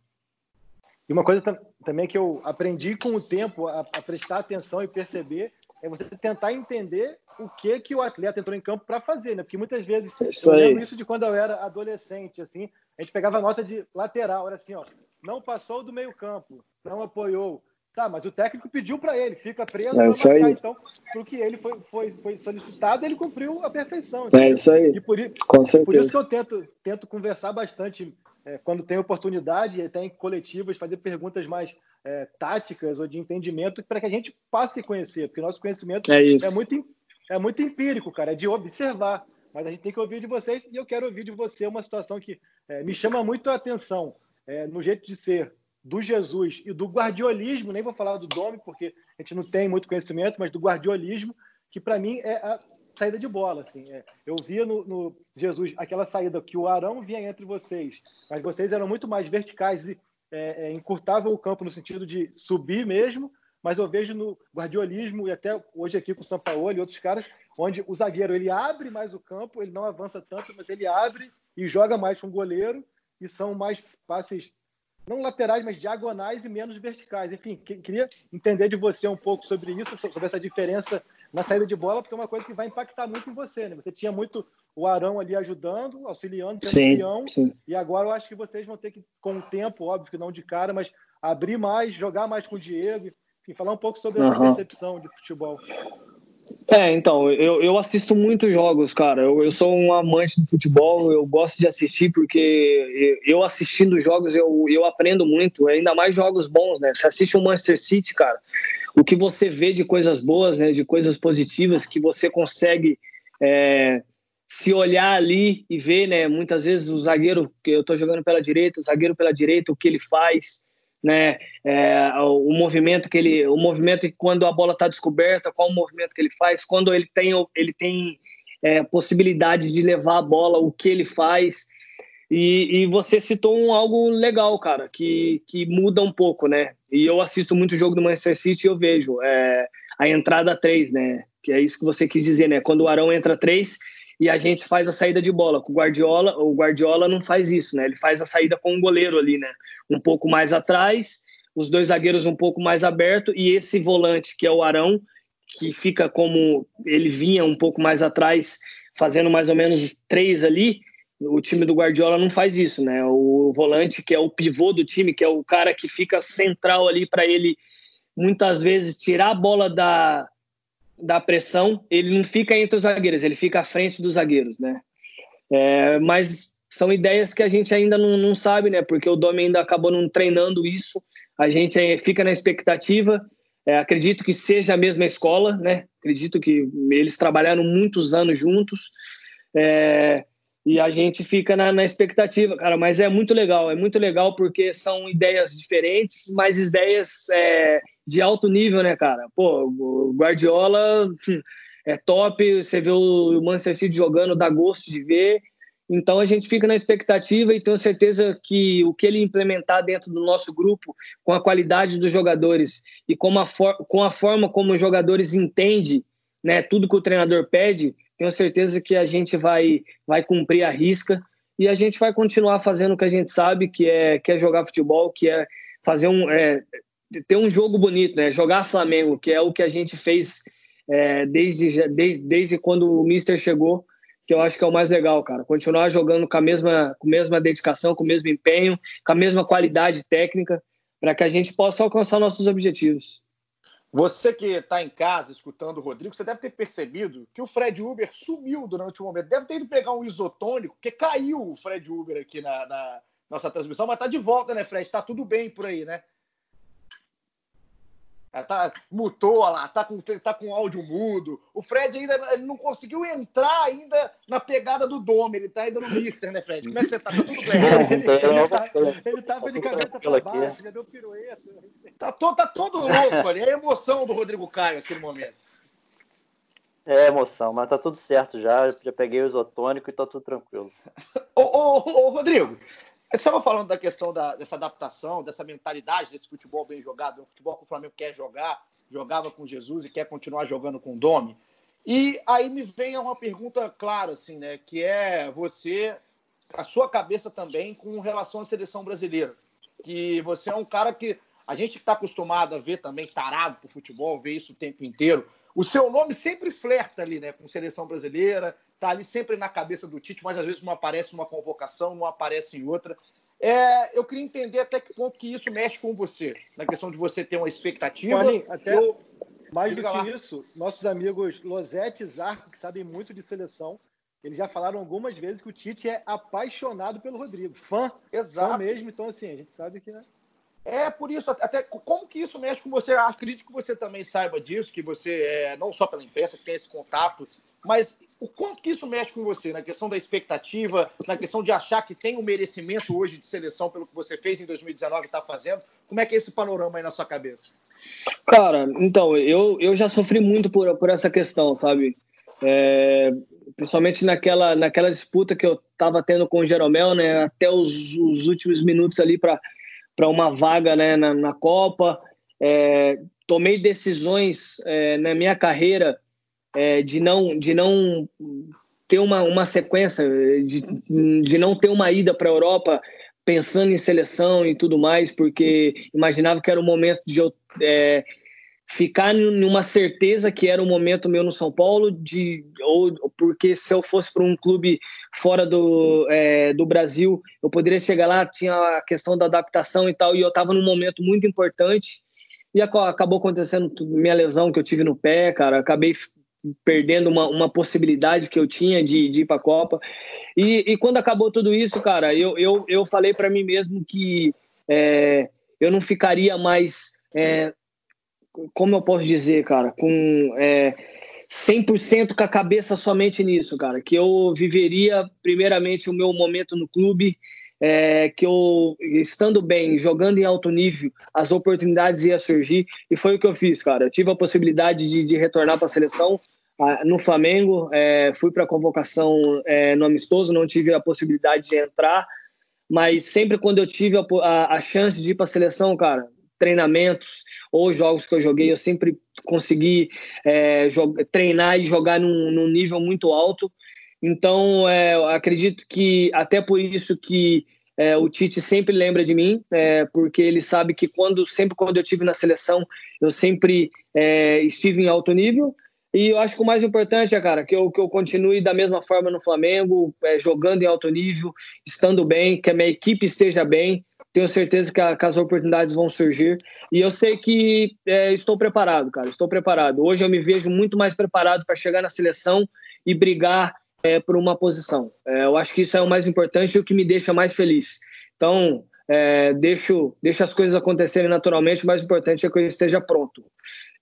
E uma coisa também que eu aprendi com o tempo a, a prestar atenção e perceber é você tentar entender o que que o atleta entrou em campo para fazer, né? Porque muitas vezes isso eu lembro isso de quando eu era adolescente, assim, a gente pegava nota de lateral, era assim, ó, não passou do meio campo, não apoiou, Tá, mas o técnico pediu para ele, fica preso é isso aí. Então, o que ele foi, foi, foi solicitado, ele cumpriu a perfeição. Entendeu? É isso aí. E por, Com certeza. por isso que eu tento, tento conversar bastante é, quando tem oportunidade, até em coletivas, fazer perguntas mais é, táticas ou de entendimento para que a gente passe a conhecer, porque nosso conhecimento é, é, muito, é muito empírico, cara, é de observar. Mas a gente tem que ouvir de vocês e eu quero ouvir de você uma situação que é, me chama muito a atenção é, no jeito de ser do Jesus e do guardiolismo, nem vou falar do Dome, porque a gente não tem muito conhecimento, mas do guardiolismo, que para mim é a saída de bola. Assim, é, eu via no, no, Jesus aquela saída que o Arão vinha entre vocês, mas vocês eram muito mais verticais e é, é, encurtavam o campo no sentido de subir mesmo, mas eu vejo no guardiolismo e até hoje aqui com o São Paulo e outros caras, onde o zagueiro ele abre mais o campo, ele não avança tanto, mas ele abre e joga mais com o goleiro e são mais passes não laterais, mas diagonais e menos verticais. Enfim, queria entender de você um pouco sobre isso, sobre essa diferença na saída de bola, porque é uma coisa que vai impactar muito em você, né? Você tinha muito o Arão ali ajudando, auxiliando, sim, sim. e agora eu acho que vocês vão ter que, com o tempo, óbvio que não de cara, mas abrir mais, jogar mais com o Diego, enfim, falar um pouco sobre uhum. essa percepção de futebol. É, então, eu, eu assisto muitos jogos, cara. Eu, eu sou um amante do futebol, eu gosto de assistir porque eu assistindo jogos eu, eu aprendo muito, ainda mais jogos bons, né? Você assiste o um Manchester City, cara, o que você vê de coisas boas, né, de coisas positivas que você consegue é, se olhar ali e ver, né? Muitas vezes o zagueiro, que eu tô jogando pela direita, o zagueiro pela direita, o que ele faz, né? É, o movimento que ele, o movimento quando a bola está descoberta, qual o movimento que ele faz, quando ele tem, ele tem é, possibilidade de levar a bola, o que ele faz. E, e, você citou um, algo legal, cara, que, que muda um pouco, né? E eu assisto muito jogo do Manchester City e eu vejo é, a entrada 3, né? Que é isso que você quis dizer, né? Quando o Arão entra 3, e a gente faz a saída de bola. Com o Guardiola, o Guardiola não faz isso, né? Ele faz a saída com o goleiro ali, né? Um pouco mais atrás, os dois zagueiros um pouco mais aberto e esse volante que é o Arão, que fica como ele vinha um pouco mais atrás, fazendo mais ou menos três ali. O time do Guardiola não faz isso, né? O volante que é o pivô do time, que é o cara que fica central ali para ele muitas vezes tirar a bola da, da pressão, ele não fica entre os zagueiros, ele fica à frente dos zagueiros, né? É, mas são ideias que a gente ainda não, não sabe, né? Porque o Domi ainda acabou não treinando isso. A gente fica na expectativa. É, acredito que seja a mesma escola, né? Acredito que eles trabalharam muitos anos juntos. É, e a gente fica na, na, expectativa, cara. Mas é muito legal, é muito legal porque são ideias diferentes, mas ideias é, de alto nível, né, cara? Pô, o Guardiola hum, é top. Você vê o Manchester City jogando, dá gosto de ver. Então a gente fica na expectativa e tenho certeza que o que ele implementar dentro do nosso grupo, com a qualidade dos jogadores e com a, com a forma como os jogadores entendem né, tudo que o treinador pede, tenho certeza que a gente vai, vai cumprir a risca e a gente vai continuar fazendo o que a gente sabe, que é, que é jogar futebol, que é fazer um. É, ter um jogo bonito, né? Jogar Flamengo, que é o que a gente fez é, desde, desde, desde quando o Mister chegou que eu acho que é o mais legal, cara. Continuar jogando com a mesma, com a mesma dedicação, com o mesmo empenho, com a mesma qualidade técnica, para que a gente possa alcançar nossos objetivos. Você que está em casa escutando o Rodrigo, você deve ter percebido que o Fred Uber sumiu durante o momento. Deve ter ido pegar um isotônico, porque caiu o Fred Uber aqui na, na nossa transmissão, mas está de volta, né, Fred? Está tudo bem por aí, né? Tá, mutou lá, tá com, tá com áudio mudo. O Fred ainda não conseguiu entrar ainda na pegada do Dome. Ele tá ainda no Mister, né, Fred? Como é que você tá? Tá tudo bem? ele, ele, tá, ele tava de cabeça para baixo, já deu pirueta. Tá todo, tá todo louco ali. É a emoção do Rodrigo Caio aqui no momento. É emoção, mas tá tudo certo já. Já peguei o isotônico e tá tudo tranquilo. ô, ô, ô, Rodrigo, você estava falando da questão da, dessa adaptação, dessa mentalidade desse futebol bem jogado, um futebol que o Flamengo quer jogar, jogava com Jesus e quer continuar jogando com o Domi. E aí me vem uma pergunta clara, assim, né? Que é você, a sua cabeça também com relação à seleção brasileira. Que você é um cara que a gente está acostumado a ver também, tarado por futebol, ver isso o tempo inteiro. O seu nome sempre flerta ali, né? Com seleção brasileira, tá ali sempre na cabeça do Tite, mas às vezes não aparece numa convocação, não aparece em outra. É, eu queria entender até que ponto que isso mexe com você, na questão de você ter uma expectativa. Juanim, até eu... mais do que lá. isso, nossos amigos Losete e Zarco, que sabem muito de seleção, eles já falaram algumas vezes que o Tite é apaixonado pelo Rodrigo, fã, Exato. fã mesmo, então assim, a gente sabe que... Né? É por isso, até como que isso mexe com você? Acredito que você também saiba disso, que você, é, não só pela imprensa, que tem esse contato, mas o quanto que isso mexe com você na questão da expectativa, na questão de achar que tem um merecimento hoje de seleção pelo que você fez em 2019 e está fazendo? Como é que é esse panorama aí na sua cabeça? Cara, então, eu, eu já sofri muito por, por essa questão, sabe? É, principalmente naquela, naquela disputa que eu estava tendo com o Jeromel, né? Até os, os últimos minutos ali para uma vaga né, na, na Copa. É, tomei decisões é, na minha carreira é, de não de não ter uma, uma sequência, de, de não ter uma ida para a Europa pensando em seleção e tudo mais, porque imaginava que era o momento de eu é, ficar numa certeza que era o momento meu no São Paulo, de, ou porque se eu fosse para um clube fora do, é, do Brasil, eu poderia chegar lá, tinha a questão da adaptação e tal, e eu estava num momento muito importante, e acabou acontecendo minha lesão que eu tive no pé, cara, acabei perdendo uma, uma possibilidade que eu tinha de, de ir para a Copa. E, e quando acabou tudo isso, cara, eu, eu, eu falei para mim mesmo que é, eu não ficaria mais, é, como eu posso dizer, cara, com é, 100% com a cabeça somente nisso, cara, que eu viveria primeiramente o meu momento no clube, é, que eu, estando bem, jogando em alto nível, as oportunidades iam surgir, e foi o que eu fiz, cara. Eu tive a possibilidade de, de retornar para a seleção, no Flamengo, é, fui para a convocação é, no amistoso, não tive a possibilidade de entrar, mas sempre quando eu tive a, a, a chance de ir para a seleção, cara, treinamentos ou jogos que eu joguei, eu sempre consegui é, treinar e jogar num, num, nível muito alto. Então, é, acredito que até por isso que é, o Tite sempre lembra de mim, é, porque ele sabe que quando sempre quando eu tive na seleção, eu sempre é, estive em alto nível. E eu acho que o mais importante é, cara, que eu, que eu continue da mesma forma no Flamengo, é, jogando em alto nível, estando bem, que a minha equipe esteja bem. Tenho certeza que, a, que as oportunidades vão surgir. E eu sei que é, estou preparado, cara, estou preparado. Hoje eu me vejo muito mais preparado para chegar na seleção e brigar é, por uma posição. É, eu acho que isso é o mais importante e o que me deixa mais feliz. Então, é, deixo, deixo as coisas acontecerem naturalmente, o mais importante é que eu esteja pronto.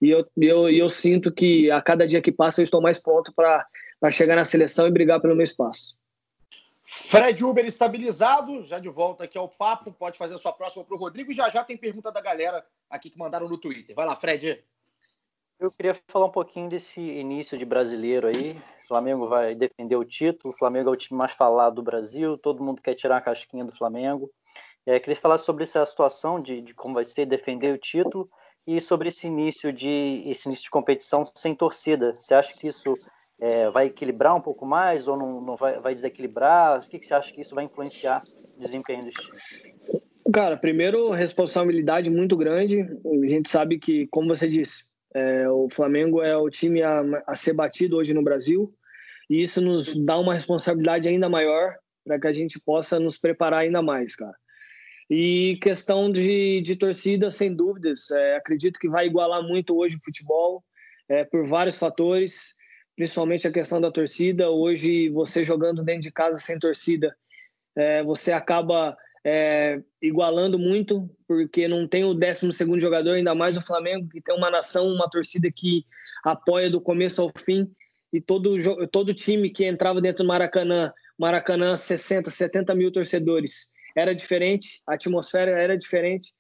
E eu, eu, eu sinto que a cada dia que passa eu estou mais pronto para chegar na seleção e brigar pelo meu espaço. Fred Uber estabilizado, já de volta aqui ao papo, pode fazer a sua próxima para o Rodrigo e já já tem pergunta da galera aqui que mandaram no Twitter. Vai lá, Fred. Eu queria falar um pouquinho desse início de brasileiro aí. O Flamengo vai defender o título. O Flamengo é o time mais falado do Brasil. Todo mundo quer tirar a casquinha do Flamengo. É, queria falar sobre essa situação de, de, como vai ser defender o título e sobre esse início de esse início de competição sem torcida. Você acha que isso é, vai equilibrar um pouco mais ou não, não vai, vai, desequilibrar? O que, que você acha que isso vai influenciar o desempenho dos times? Cara, primeiro, responsabilidade muito grande. A gente sabe que, como você disse, é, o Flamengo é o time a, a, ser batido hoje no Brasil e isso nos dá uma responsabilidade ainda maior para que a gente possa nos preparar ainda mais, cara. E questão de, de torcida, sem dúvidas, é, acredito que vai igualar muito hoje o futebol é, por vários fatores, principalmente a questão da torcida. Hoje, você jogando dentro de casa sem torcida, é, você acaba é, igualando muito, porque não tem o 12 jogador, ainda mais o Flamengo, que tem uma nação, uma torcida que apoia do começo ao fim. E todo, todo time que entrava dentro do Maracanã, Maracanã, 60, 70 mil torcedores, era diferente, a atmosfera era diferente.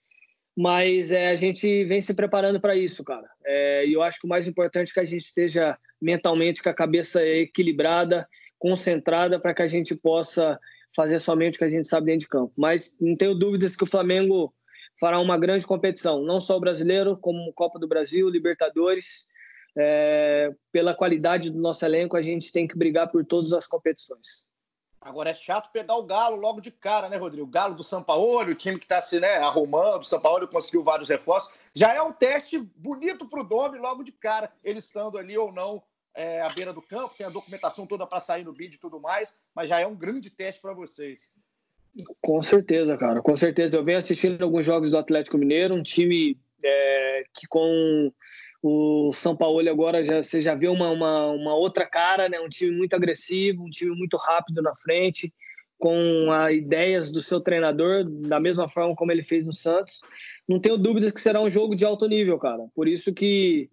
Mas é, a gente vem se preparando para isso, cara. É, e eu acho que o mais importante é que a gente esteja mentalmente com a cabeça equilibrada, concentrada, para que a gente possa fazer somente o que a gente sabe dentro de campo. Mas não tenho dúvidas que o Flamengo fará uma grande competição, não só o brasileiro, como Copa do Brasil, Libertadores. É, pela qualidade do nosso elenco, a gente tem que brigar por todas as competições. Agora é chato pegar o Galo logo de cara, né, Rodrigo? O Galo do Sampaoli, o time que está se né, arrumando, o Sampaoli conseguiu vários reforços. Já é um teste bonito para o Domi logo de cara, ele estando ali ou não é, à beira do campo, tem a documentação toda para sair no vídeo e tudo mais, mas já é um grande teste para vocês. Com certeza, cara, com certeza. Eu venho assistindo alguns jogos do Atlético Mineiro, um time é, que com o São Paulo agora já, você já vê uma, uma, uma, outra cara, né? um time muito agressivo, um time muito rápido na frente, com as ideias do seu treinador, da mesma forma como ele fez no Santos. Não tenho dúvidas que será um jogo de alto nível, cara. Por isso que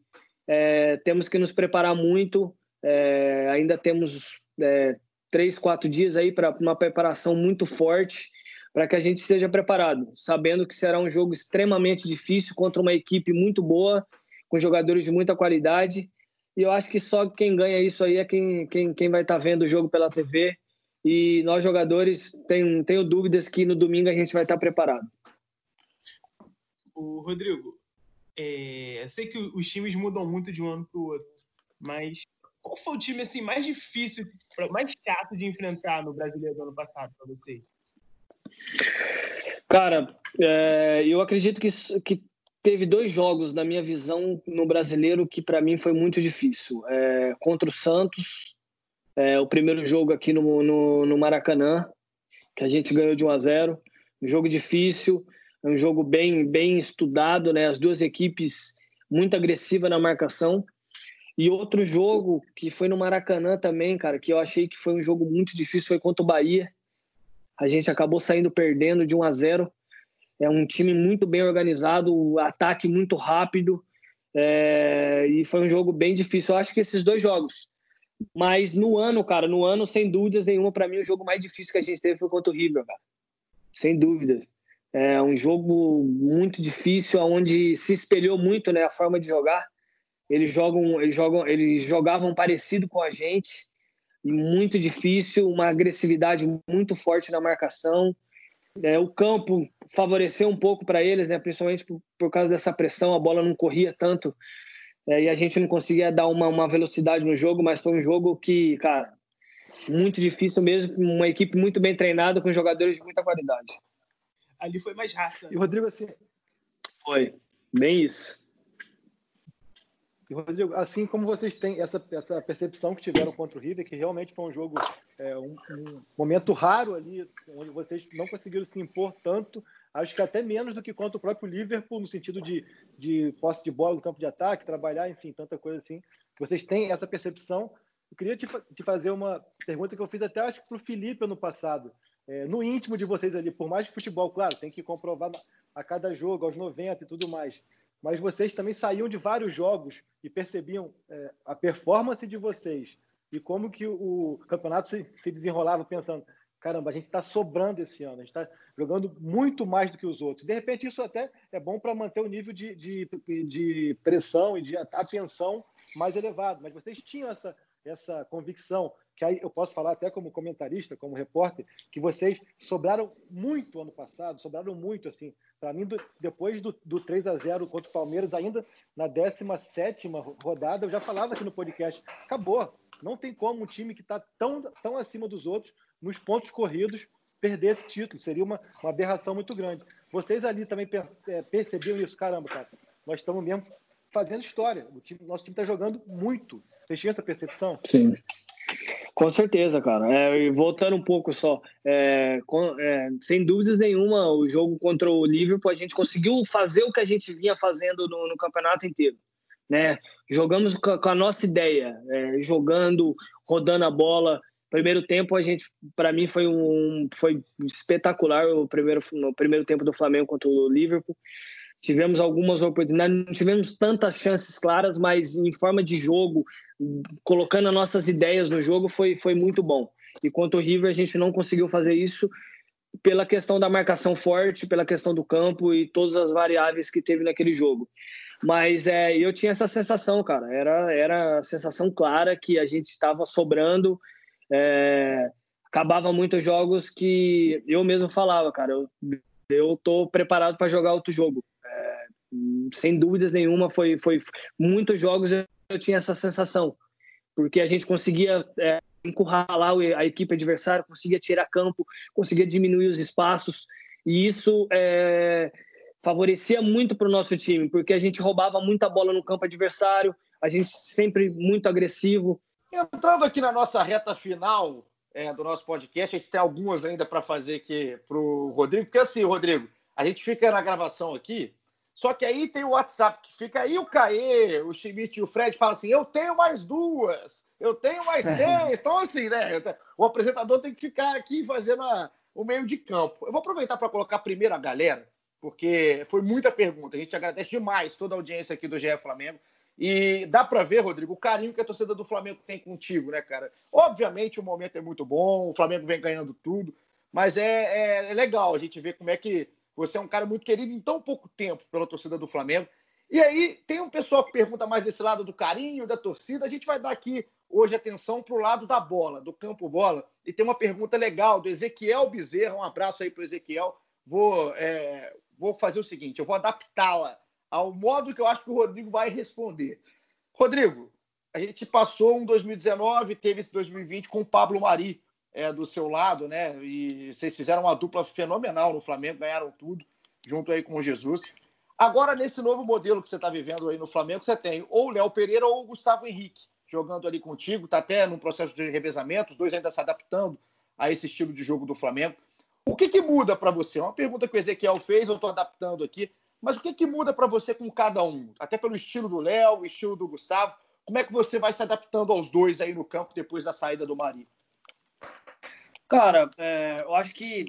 é, temos que nos preparar muito. É, ainda temos é, três, quatro dias aí para uma preparação muito forte para que a gente esteja preparado, sabendo que será um jogo extremamente difícil contra uma equipe muito boa, com jogadores de muita qualidade. E eu acho que só quem ganha isso aí é quem, quem, quem vai estar tá vendo o jogo pela TV. E nós, jogadores, tenho, tenho dúvidas que no domingo a gente vai estar tá preparado. O Rodrigo, é, sei que os times mudam muito de um ano para o outro, mas qual foi o time assim mais difícil, mais chato de enfrentar no Brasileiro do ano passado para vocês? Cara, é, eu acredito que, que teve dois jogos, na minha visão, no Brasileiro que para mim foi muito difícil. É, contra o Santos, é, o primeiro jogo aqui no, no, no Maracanã, que a gente ganhou de 1 a 0 um jogo difícil. Um jogo bem, bem estudado, né? As duas equipes muito agressiva na marcação. E outro jogo que foi no Maracanã também, cara, que eu achei que foi um jogo muito difícil, foi contra o Bahia. A gente acabou saindo perdendo de 1 a 0. É um time muito bem organizado, ataque muito rápido. É... e foi um jogo bem difícil. Eu acho que esses dois jogos. Mas no ano, cara, no ano, sem dúvidas nenhuma, para mim, o jogo mais difícil que a gente teve foi contra o River, cara. Sem dúvidas. É um jogo muito difícil, onde se espelhou muito né, a forma de jogar. Eles jogam, eles jogam, eles jogavam parecido com a gente, muito difícil, uma agressividade muito forte na marcação. É, o campo favoreceu um pouco para eles, né, principalmente por, por, causa dessa pressão, a bola não corria tanto é, e a gente não conseguia dar uma, uma velocidade no jogo, mas foi um jogo que, cara, Muito difícil mesmo, uma equipe muito bem treinada, com jogadores de muita qualidade. Ali foi mais raça. E Rodrigo, assim. Foi, bem isso. E, Rodrigo, assim como vocês têm essa, essa percepção que tiveram contra o River, que realmente foi um jogo, é, um, um, momento raro ali, onde vocês não conseguiram se impor tanto, acho que até menos do que contra o próprio Liverpool, no sentido de, de posse de bola no campo de ataque, trabalhar, enfim, tanta coisa assim, vocês têm essa percepção. Eu queria te, te fazer uma pergunta que eu fiz até, acho que para o Felipe ano passado. É, no íntimo de vocês ali, por mais que futebol, claro, tem que comprovar a cada jogo, aos 90 e tudo mais, mas vocês também saíam de vários jogos e percebiam é, a performance de vocês e como que o campeonato se, se desenrolava pensando, caramba, a gente está sobrando esse ano, a gente está jogando muito mais do que os outros. De repente, isso até é bom para manter o nível de, de, de, pressão e de atenção mais elevado, mas vocês tinham essa, essa convicção, que aí eu posso falar até como comentarista, como repórter, que vocês sobraram muito ano passado, sobraram muito, assim, para mim, do, depois do, do 3 a 0 contra o Palmeiras, ainda na 17 rodada, eu já falava aqui no podcast: acabou. Não tem como um time que está tão, tão acima dos outros, nos pontos corridos, perder esse título. Seria uma, uma aberração muito grande. Vocês ali também é, percebiam isso? Caramba, cara, nós estamos mesmo fazendo história. O time, nosso time está jogando muito. Vocês tinham essa percepção? Sim. Com certeza, cara. É, voltando um pouco só, é, com, é, sem dúvidas nenhuma, o jogo contra o Liverpool, a gente conseguiu fazer o que a gente vinha fazendo no, no campeonato inteiro. Né? Jogamos com a, com a nossa ideia, é, jogando, rodando a bola. Primeiro tempo, a gente, para mim, foi um foi espetacular o primeiro, no primeiro tempo do Flamengo contra o Liverpool tivemos algumas oportunidades, não tivemos tantas chances claras, mas em forma de jogo, colocando as nossas ideias no jogo, foi, foi muito bom. E quanto ao River, a gente não conseguiu fazer isso pela questão da marcação forte, pela questão do campo e todas as variáveis que teve naquele jogo. Mas é, eu tinha essa sensação, cara, era, era a sensação clara que a gente estava sobrando. É, acabava muitos jogos que eu mesmo falava, cara, eu, eu tô preparado para jogar outro jogo sem dúvidas nenhuma, foi, foi muitos jogos eu, tinha essa sensação, porque a gente conseguia é, encurralar a equipe adversária, conseguia tirar campo, conseguia diminuir os espaços, e isso é, favorecia muito para o nosso time, porque a gente roubava muita bola no campo adversário, a gente sempre muito agressivo. Entrando aqui na nossa reta final é, do nosso podcast, a gente tem algumas ainda para fazer aqui para o Rodrigo, porque assim, Rodrigo, a gente fica na gravação aqui, só que aí tem o WhatsApp que fica aí o Caê, o Schmidt e o Fred falam assim: eu tenho mais duas, eu tenho mais seis. então, assim, né? O apresentador tem que ficar aqui fazendo a, o meio de campo. Eu vou aproveitar para colocar primeiro a galera, porque foi muita pergunta. A gente agradece demais toda a audiência aqui do GE Flamengo. E dá para ver, Rodrigo, o carinho que a torcida do Flamengo tem contigo, né, cara? Obviamente o momento é muito bom, o Flamengo vem ganhando tudo, mas é, é, é legal a gente ver como é que você é um cara muito querido em tão pouco tempo pela torcida do Flamengo. E aí, tem um pessoal que pergunta mais desse lado do carinho, da torcida. A gente vai dar aqui hoje atenção para o lado da bola, do campo bola. E tem uma pergunta legal do Ezequiel Bezerra. Um abraço aí para o Ezequiel. Vou, é, vou fazer o seguinte: eu vou adaptá-la ao modo que eu acho que o Rodrigo vai responder. Rodrigo, a gente passou um 2019, teve esse 2020 com o Pablo Mari é, do seu lado, né? E vocês fizeram uma dupla fenomenal no Flamengo, ganharam tudo, junto aí com o Jesus. Agora, nesse novo modelo que você está vivendo aí no Flamengo, você tem ou o Léo Pereira ou o Gustavo Henrique jogando ali contigo, está até num processo de revezamento, os dois ainda se adaptando a esse estilo de jogo do Flamengo. O que, que muda para você? É uma pergunta que o Ezequiel fez, eu estou adaptando aqui. Mas o que, que muda para você com cada um? Até pelo estilo do Léo, estilo do Gustavo. Como é que você vai se adaptando aos dois aí no campo depois da saída do Mari? Cara, é, eu acho que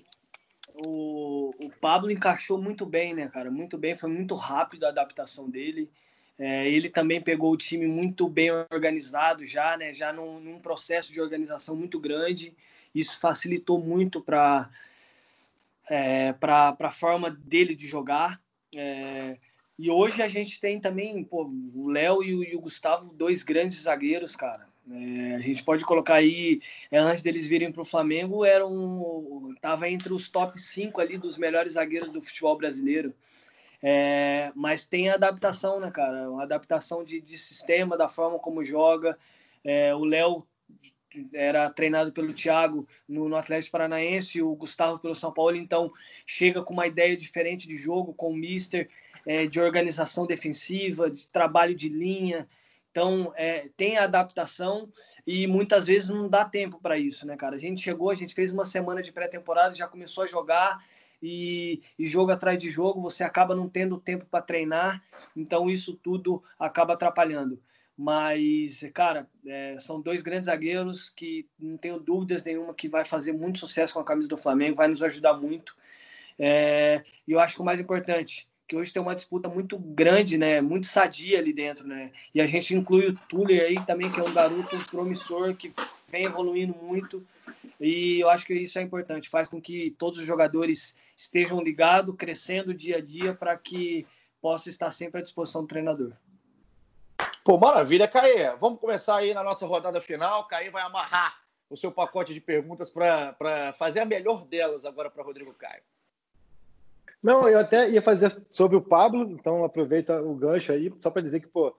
o, o Pablo encaixou muito bem, né, cara? Muito bem, foi muito rápido a adaptação dele. É, ele também pegou o time muito bem organizado já, né? Já num, num processo de organização muito grande. Isso facilitou muito para é, para a forma dele de jogar. É, e hoje a gente tem também pô, o Léo e, e o Gustavo, dois grandes zagueiros, cara. É, a gente pode colocar aí, é, antes deles virem para o Flamengo, eram tava entre os top 5 ali dos melhores zagueiros do futebol brasileiro. É, mas tem adaptação, né, cara? Uma adaptação de, de sistema, da forma como joga. É, o Léo era treinado pelo Thiago no, no Atlético Paranaense, o Gustavo pelo São Paulo, então chega com uma ideia diferente de jogo, com o Mister, é, de organização defensiva, de trabalho de linha. Então, é, tem a adaptação e muitas vezes não dá tempo para isso, né, cara? A gente chegou, a gente fez uma semana de pré-temporada, já começou a jogar e, e, jogo atrás de jogo, você acaba não tendo tempo para treinar, então isso tudo acaba atrapalhando. Mas, cara, é, são dois grandes zagueiros que não tenho dúvidas nenhuma que vai fazer muito sucesso com a camisa do Flamengo, vai nos ajudar muito. É, e eu acho que o mais importante, que hoje tem uma disputa muito grande, né, muito sadia ali dentro, né? E a gente inclui o Tuller aí também, que é um garoto promissor que vem evoluindo muito. E eu acho que isso é importante, faz com que todos os jogadores estejam ligados, crescendo dia a dia para que possa estar sempre à disposição do treinador. Pô, maravilha, Caê. Vamos começar aí na nossa rodada final. Caê vai amarrar o seu pacote de perguntas para fazer a melhor delas agora para Rodrigo Caio. Não, eu até ia fazer sobre o Pablo, então aproveita o gancho aí, só para dizer que, pô,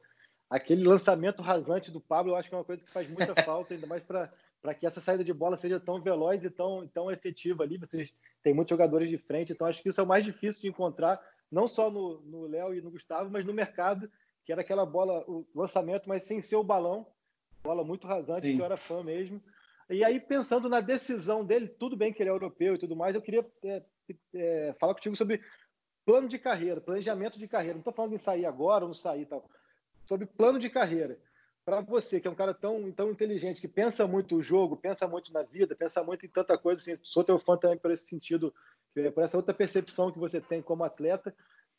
aquele lançamento rasante do Pablo, eu acho que é uma coisa que faz muita falta, ainda mais para que essa saída de bola seja tão veloz e tão, tão efetiva ali. Vocês têm muitos jogadores de frente, então acho que isso é o mais difícil de encontrar, não só no Léo e no Gustavo, mas no mercado, que era aquela bola, o lançamento, mas sem ser o balão, bola muito rasante, Sim. que eu era fã mesmo. E aí, pensando na decisão dele, tudo bem que ele é europeu e tudo mais, eu queria é, é, falar contigo sobre plano de carreira, planejamento de carreira. Não estou falando em sair agora ou não sair tal. Sobre plano de carreira. Para você, que é um cara tão, tão inteligente, que pensa muito o jogo, pensa muito na vida, pensa muito em tanta coisa, assim, sou teu fã também por esse sentido, por essa outra percepção que você tem como atleta.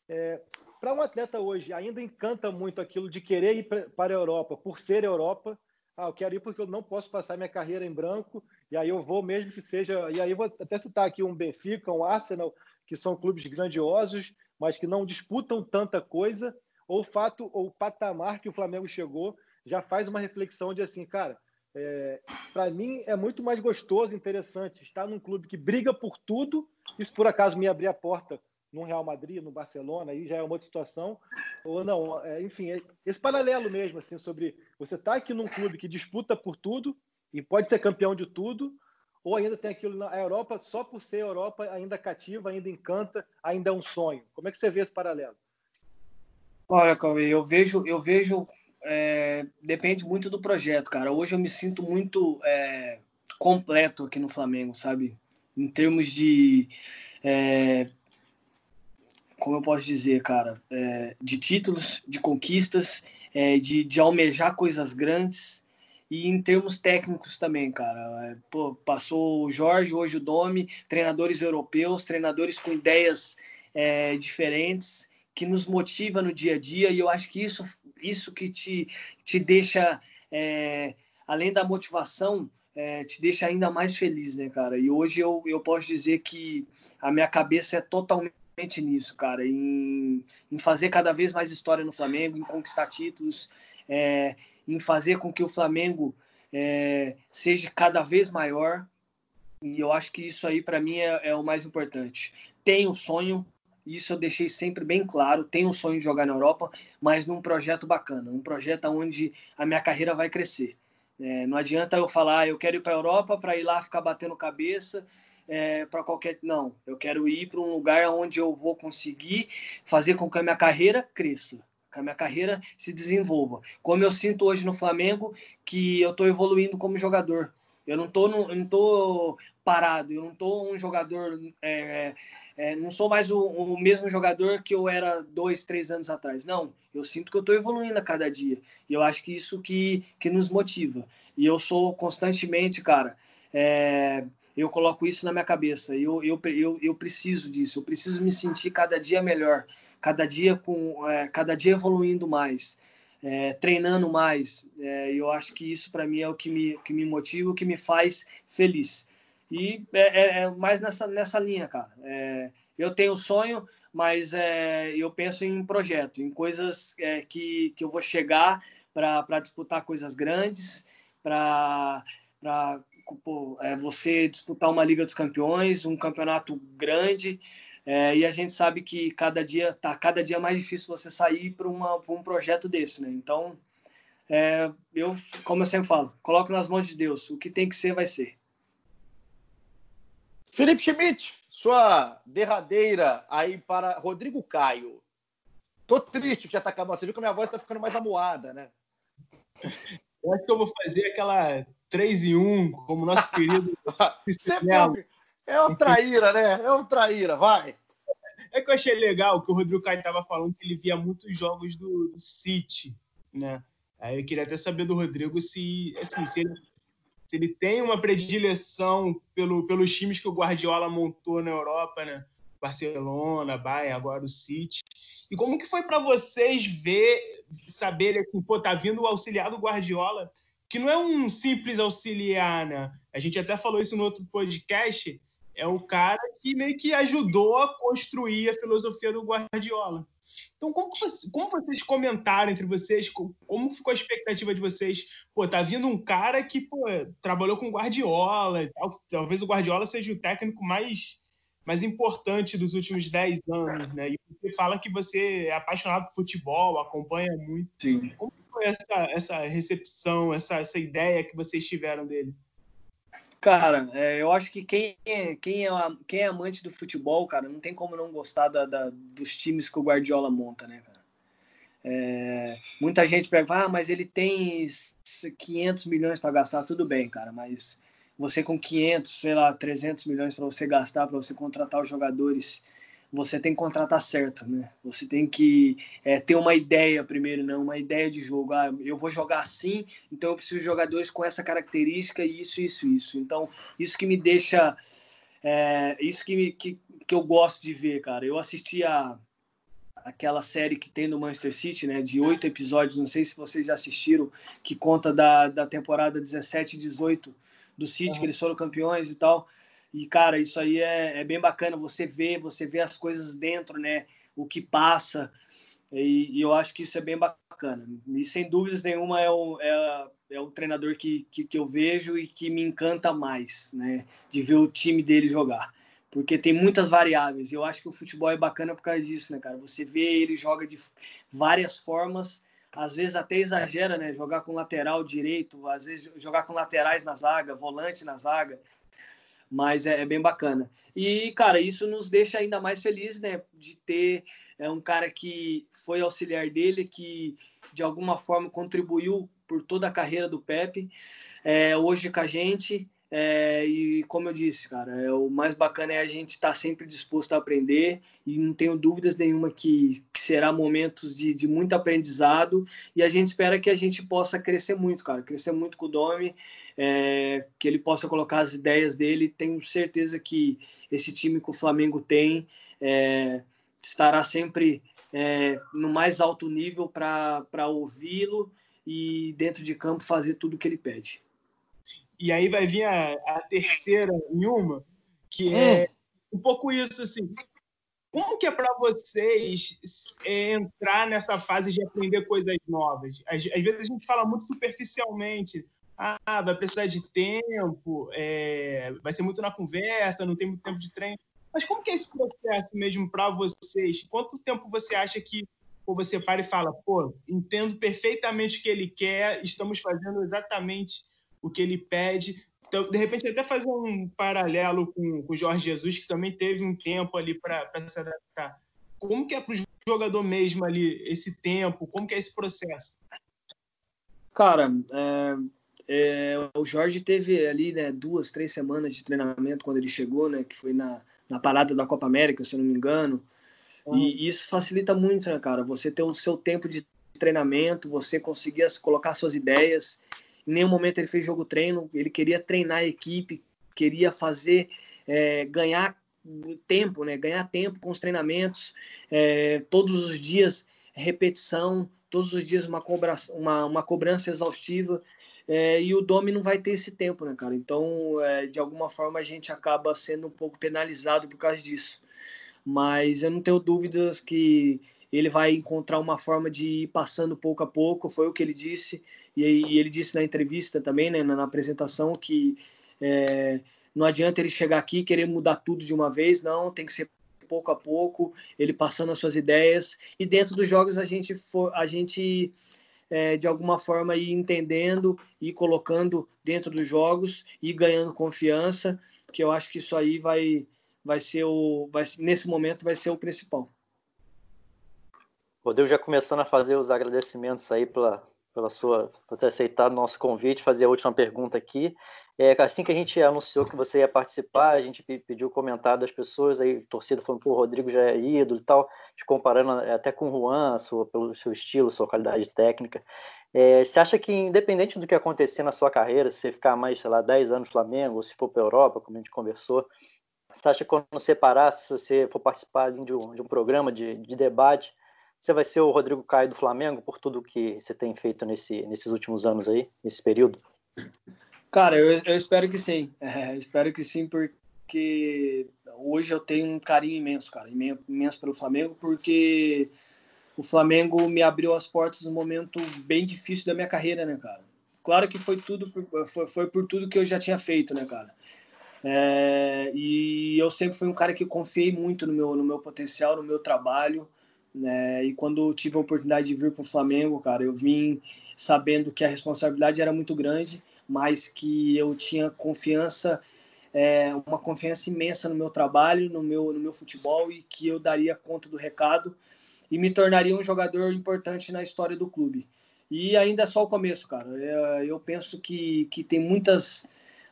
É, para um atleta hoje, ainda encanta muito aquilo de querer ir para a Europa por ser Europa. Ah, eu quero ir porque eu não posso passar minha carreira em branco, e aí eu vou mesmo que seja. E aí vou até citar aqui um Benfica, um Arsenal, que são clubes grandiosos, mas que não disputam tanta coisa. Ou o fato, ou o patamar que o Flamengo chegou, já faz uma reflexão de assim, cara, é, para mim é muito mais gostoso, interessante estar num clube que briga por tudo. Isso por acaso me abrir a porta no Real Madrid, no Barcelona, aí já é uma outra situação. Ou não, é, enfim, é esse paralelo mesmo, assim, sobre você estar tá aqui num clube que disputa por tudo e pode ser campeão de tudo, ou ainda tem aquilo na Europa, só por ser Europa, ainda cativa, ainda encanta, ainda é um sonho. Como é que você vê esse paralelo? Olha, Cauê, eu vejo, eu vejo, é, depende muito do projeto, cara. Hoje eu me sinto muito é, completo aqui no Flamengo, sabe? Em termos de é, como eu posso dizer, cara, é, de títulos, de conquistas, é, de, de almejar coisas grandes e em termos técnicos também, cara. É, pô, passou o Jorge, hoje o Domi, treinadores europeus, treinadores com ideias é, diferentes, que nos motiva no dia a dia e eu acho que isso, isso que te, te deixa, é, além da motivação, é, te deixa ainda mais feliz, né, cara? E hoje eu, eu posso dizer que a minha cabeça é totalmente nisso, cara, em, em fazer cada vez mais história no Flamengo, em conquistar títulos, é, em fazer com que o Flamengo é, seja cada vez maior. E eu acho que isso aí, para mim, é, é, o mais importante. Tenho um sonho, isso eu deixei sempre bem claro. Tenho um sonho de jogar na Europa, mas num projeto bacana, um projeto onde a minha carreira vai crescer. É, não adianta eu falar, ah, eu quero ir para a Europa para ir lá ficar batendo cabeça é, para qualquer. Não, eu quero ir para um lugar onde eu vou conseguir fazer com que a minha carreira cresça, que a minha carreira se desenvolva. Como eu sinto hoje no Flamengo, que eu estou evoluindo como jogador. Eu não estou não parado, eu não estou um jogador. É, é, não sou mais o, o, mesmo jogador que eu era dois, três anos atrás. Não, eu sinto que eu estou evoluindo a cada dia. E eu acho que isso que, que nos motiva. E eu sou constantemente, cara. É, eu coloco isso na minha cabeça. Eu, eu, eu, eu preciso disso. Eu preciso me sentir cada dia melhor, cada dia com, é, cada dia evoluindo mais, é, treinando mais. É, eu acho que isso para mim é o que me, que me motiva, o que me faz feliz. E é, é, é mais nessa, nessa linha, cara. É, eu tenho sonho, mas eu penso em projeto, em coisas que, que eu vou chegar para disputar coisas grandes, para pô, é, você disputar uma Liga dos Campeões, um campeonato grande, é, e a gente sabe que cada dia tá cada dia mais difícil você sair para um projeto desse, né? Então é, eu, como eu sempre falo, coloco nas mãos de Deus. O que tem que ser, vai ser. Felipe Schmidt, sua derradeira aí para Rodrigo Caio. Tô triste que já tá acabando. Você viu que a minha voz tá ficando mais amuada, né? Eu acho que eu vou fazer aquela 3 em 1, como nosso querido. é um traíra, né? É um traíra, vai. É que eu achei legal que o Rodrigo Caio estava falando que ele via muitos jogos do, do City, né? Aí eu queria até saber do Rodrigo se, assim, se ele, se ele tem uma predileção pelo, pelos times que o Guardiola montou na Europa, né? Barcelona, Bayern, agora o City. E como que foi para vocês ver, saber assim, pô, tá vindo o auxiliar do Guardiola, que não é um simples auxiliar, né? A gente até falou isso no outro podcast, é o cara que meio que ajudou a construir a filosofia do Guardiola. Então, como, como vocês comentaram entre vocês? Como ficou a expectativa de vocês? Pô, tá vindo um cara que pô, trabalhou com Guardiola e tal. Talvez o Guardiola seja o técnico mais, mais importante dos últimos 10 anos, né? E você fala que você é apaixonado por futebol, acompanha muito. Sim. Como foi essa, essa recepção, essa, essa ideia que vocês tiveram dele? Cara, é, eu acho que quem é, quem, é, quem é amante do futebol, cara, não tem como não gostar da, da dos times que o Guardiola monta, né, cara? É, muita gente pega, ah, mas ele tem 500 milhões para gastar, tudo bem, cara, mas você com 500, sei lá, 300 milhões para você gastar, para você contratar os jogadores você tem que contratar certo, né? Você tem que é, ter uma ideia primeiro, não uma ideia de jogo. Ah, eu vou jogar assim, então eu preciso de jogadores com essa característica, isso, isso, isso. Então, isso que me deixa. É, isso que, me, que, que eu gosto de ver, cara. Eu assisti a, aquela série que tem no Manchester City, né, de oito episódios, não sei se vocês já assistiram, que conta da, da temporada 17 e 18 do City, uhum. que eles foram campeões e tal. E, cara, isso aí é, é bem bacana. Você vê, você vê as coisas dentro, né? O que passa. E, e eu acho que isso é bem bacana. E, sem dúvidas nenhuma, é o, é, é o treinador que, que, que eu vejo e que me encanta mais, né? De ver o time dele jogar porque tem muitas variáveis. Eu acho que o futebol é bacana por causa disso, né, cara? Você vê ele joga de várias formas, às vezes até exagera, né? Jogar com lateral direito, às vezes jogar com laterais na zaga, volante na zaga mas é, é, bem bacana. E, cara, isso nos deixa ainda mais felizes, né, de ter é, um cara que foi auxiliar dele, que de alguma forma contribuiu por toda a carreira do Pepe, é, hoje com a gente, é, e como eu disse, cara, é, o mais bacana é a gente estar tá sempre disposto a aprender e não tenho dúvidas nenhuma que, que será momentos de, de, muito aprendizado e a gente espera que a gente possa crescer muito, cara, crescer muito com o Domi, é, que ele possa colocar as ideias dele. Tenho certeza que esse time que o Flamengo tem é, estará sempre é, no mais alto nível para ouvi-lo e dentro de campo fazer tudo o que ele pede. E aí vai vir a, a terceira em uma, que é, é um pouco isso, assim. Como que é para vocês é, entrar nessa fase de aprender coisas novas? Às, às, vezes a gente fala muito superficialmente. Ah, vai precisar de tempo, é, vai ser muito na conversa, não tem muito tempo de treino. Mas como que é esse processo mesmo para vocês? Quanto tempo você acha que ou você para e fala, pô, entendo perfeitamente o que ele quer, estamos fazendo exatamente o que ele pede. Então, de repente, até fazer um paralelo com o Jorge Jesus, que também teve um tempo ali para se adaptar. Como que é para o jogador mesmo ali esse tempo? Como que é esse processo? Cara, é, é, o Jorge teve ali né, duas, três semanas de treinamento quando ele chegou, né, que foi na, na parada da Copa América, se eu não me engano. E ah. isso facilita muito, né, cara? Você ter o seu tempo de treinamento, você conseguir colocar suas ideias em nenhum momento ele fez jogo treino, ele queria treinar a equipe, queria fazer, é, ganhar tempo, né? Ganhar tempo com os treinamentos, é, todos os dias repetição, todos os dias uma cobrança, uma, uma cobrança exaustiva. É, e o Domi não vai ter esse tempo, né, cara? Então, é, de alguma forma, a gente acaba sendo um pouco penalizado por causa disso. Mas eu não tenho dúvidas que ele vai encontrar uma forma de ir passando pouco a pouco, foi o que ele disse, e, ele disse na entrevista também, né, na, na apresentação, que é, não adianta ele chegar aqui e querer mudar tudo de uma vez, não, tem que ser pouco a pouco, ele passando as suas ideias, e dentro dos jogos a gente, for, a gente é, de alguma forma ir entendendo e colocando dentro dos jogos e ganhando confiança, que eu acho que isso aí vai, vai ser o, vai, nesse momento vai ser o principal. Rodrigo já começando a fazer os agradecimentos aí pela, pela sua por ter aceitado o nosso convite, fazer a última pergunta aqui. É, assim que a gente anunciou que você ia participar, a gente pediu comentário das pessoas, aí torcida falando, pô, o Rodrigo já é ídolo e tal, te comparando até com o Juan, sua, pelo seu estilo, sua qualidade técnica. É, você acha que, independente do que acontecer na sua carreira, se você ficar mais, sei lá, 10 anos no Flamengo, ou se for para a Europa, como a gente conversou, você acha que quando você parar, se você for participar de um, de um programa de, de debate, você vai ser o Rodrigo Caio do Flamengo por tudo que você tem feito nesse, nesses últimos anos aí, nesse período? Cara, eu, eu espero que sim. É, espero que sim, porque hoje eu tenho um carinho imenso, cara, imenso pelo Flamengo, porque o Flamengo me abriu as portas num momento bem difícil da minha carreira, né, cara? Claro que foi tudo foi, foi por tudo que eu já tinha feito, né, cara? É, e eu sempre fui um cara que confiei muito no meu, no meu potencial, no meu trabalho. Né? E quando tive a oportunidade de vir para o Flamengo, cara, eu vim sabendo que a responsabilidade era muito grande, mas que eu tinha confiança, é, uma confiança imensa no meu trabalho, no meu, no meu futebol e que eu daria conta do recado e me tornaria um jogador importante na história do clube. E ainda é só o começo, cara. É, eu penso que, que tem muitas,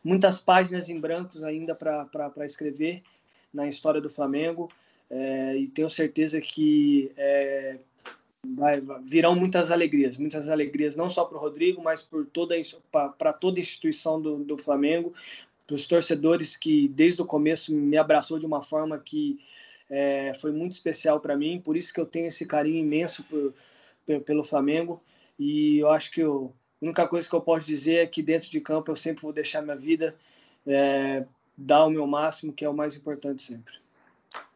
muitas páginas em brancos ainda para escrever na história do Flamengo é, e tenho certeza que é, vai, virão muitas alegrias, muitas alegrias não só para o Rodrigo, mas por para toda a instituição do, do Flamengo, para os torcedores que desde o começo me abraçou de uma forma que é, foi muito especial para mim, por isso que eu tenho esse carinho imenso por, pelo Flamengo e eu acho que eu, a única coisa que eu posso dizer é que dentro de campo eu sempre vou deixar minha vida é, dar o meu máximo, que é o mais importante sempre.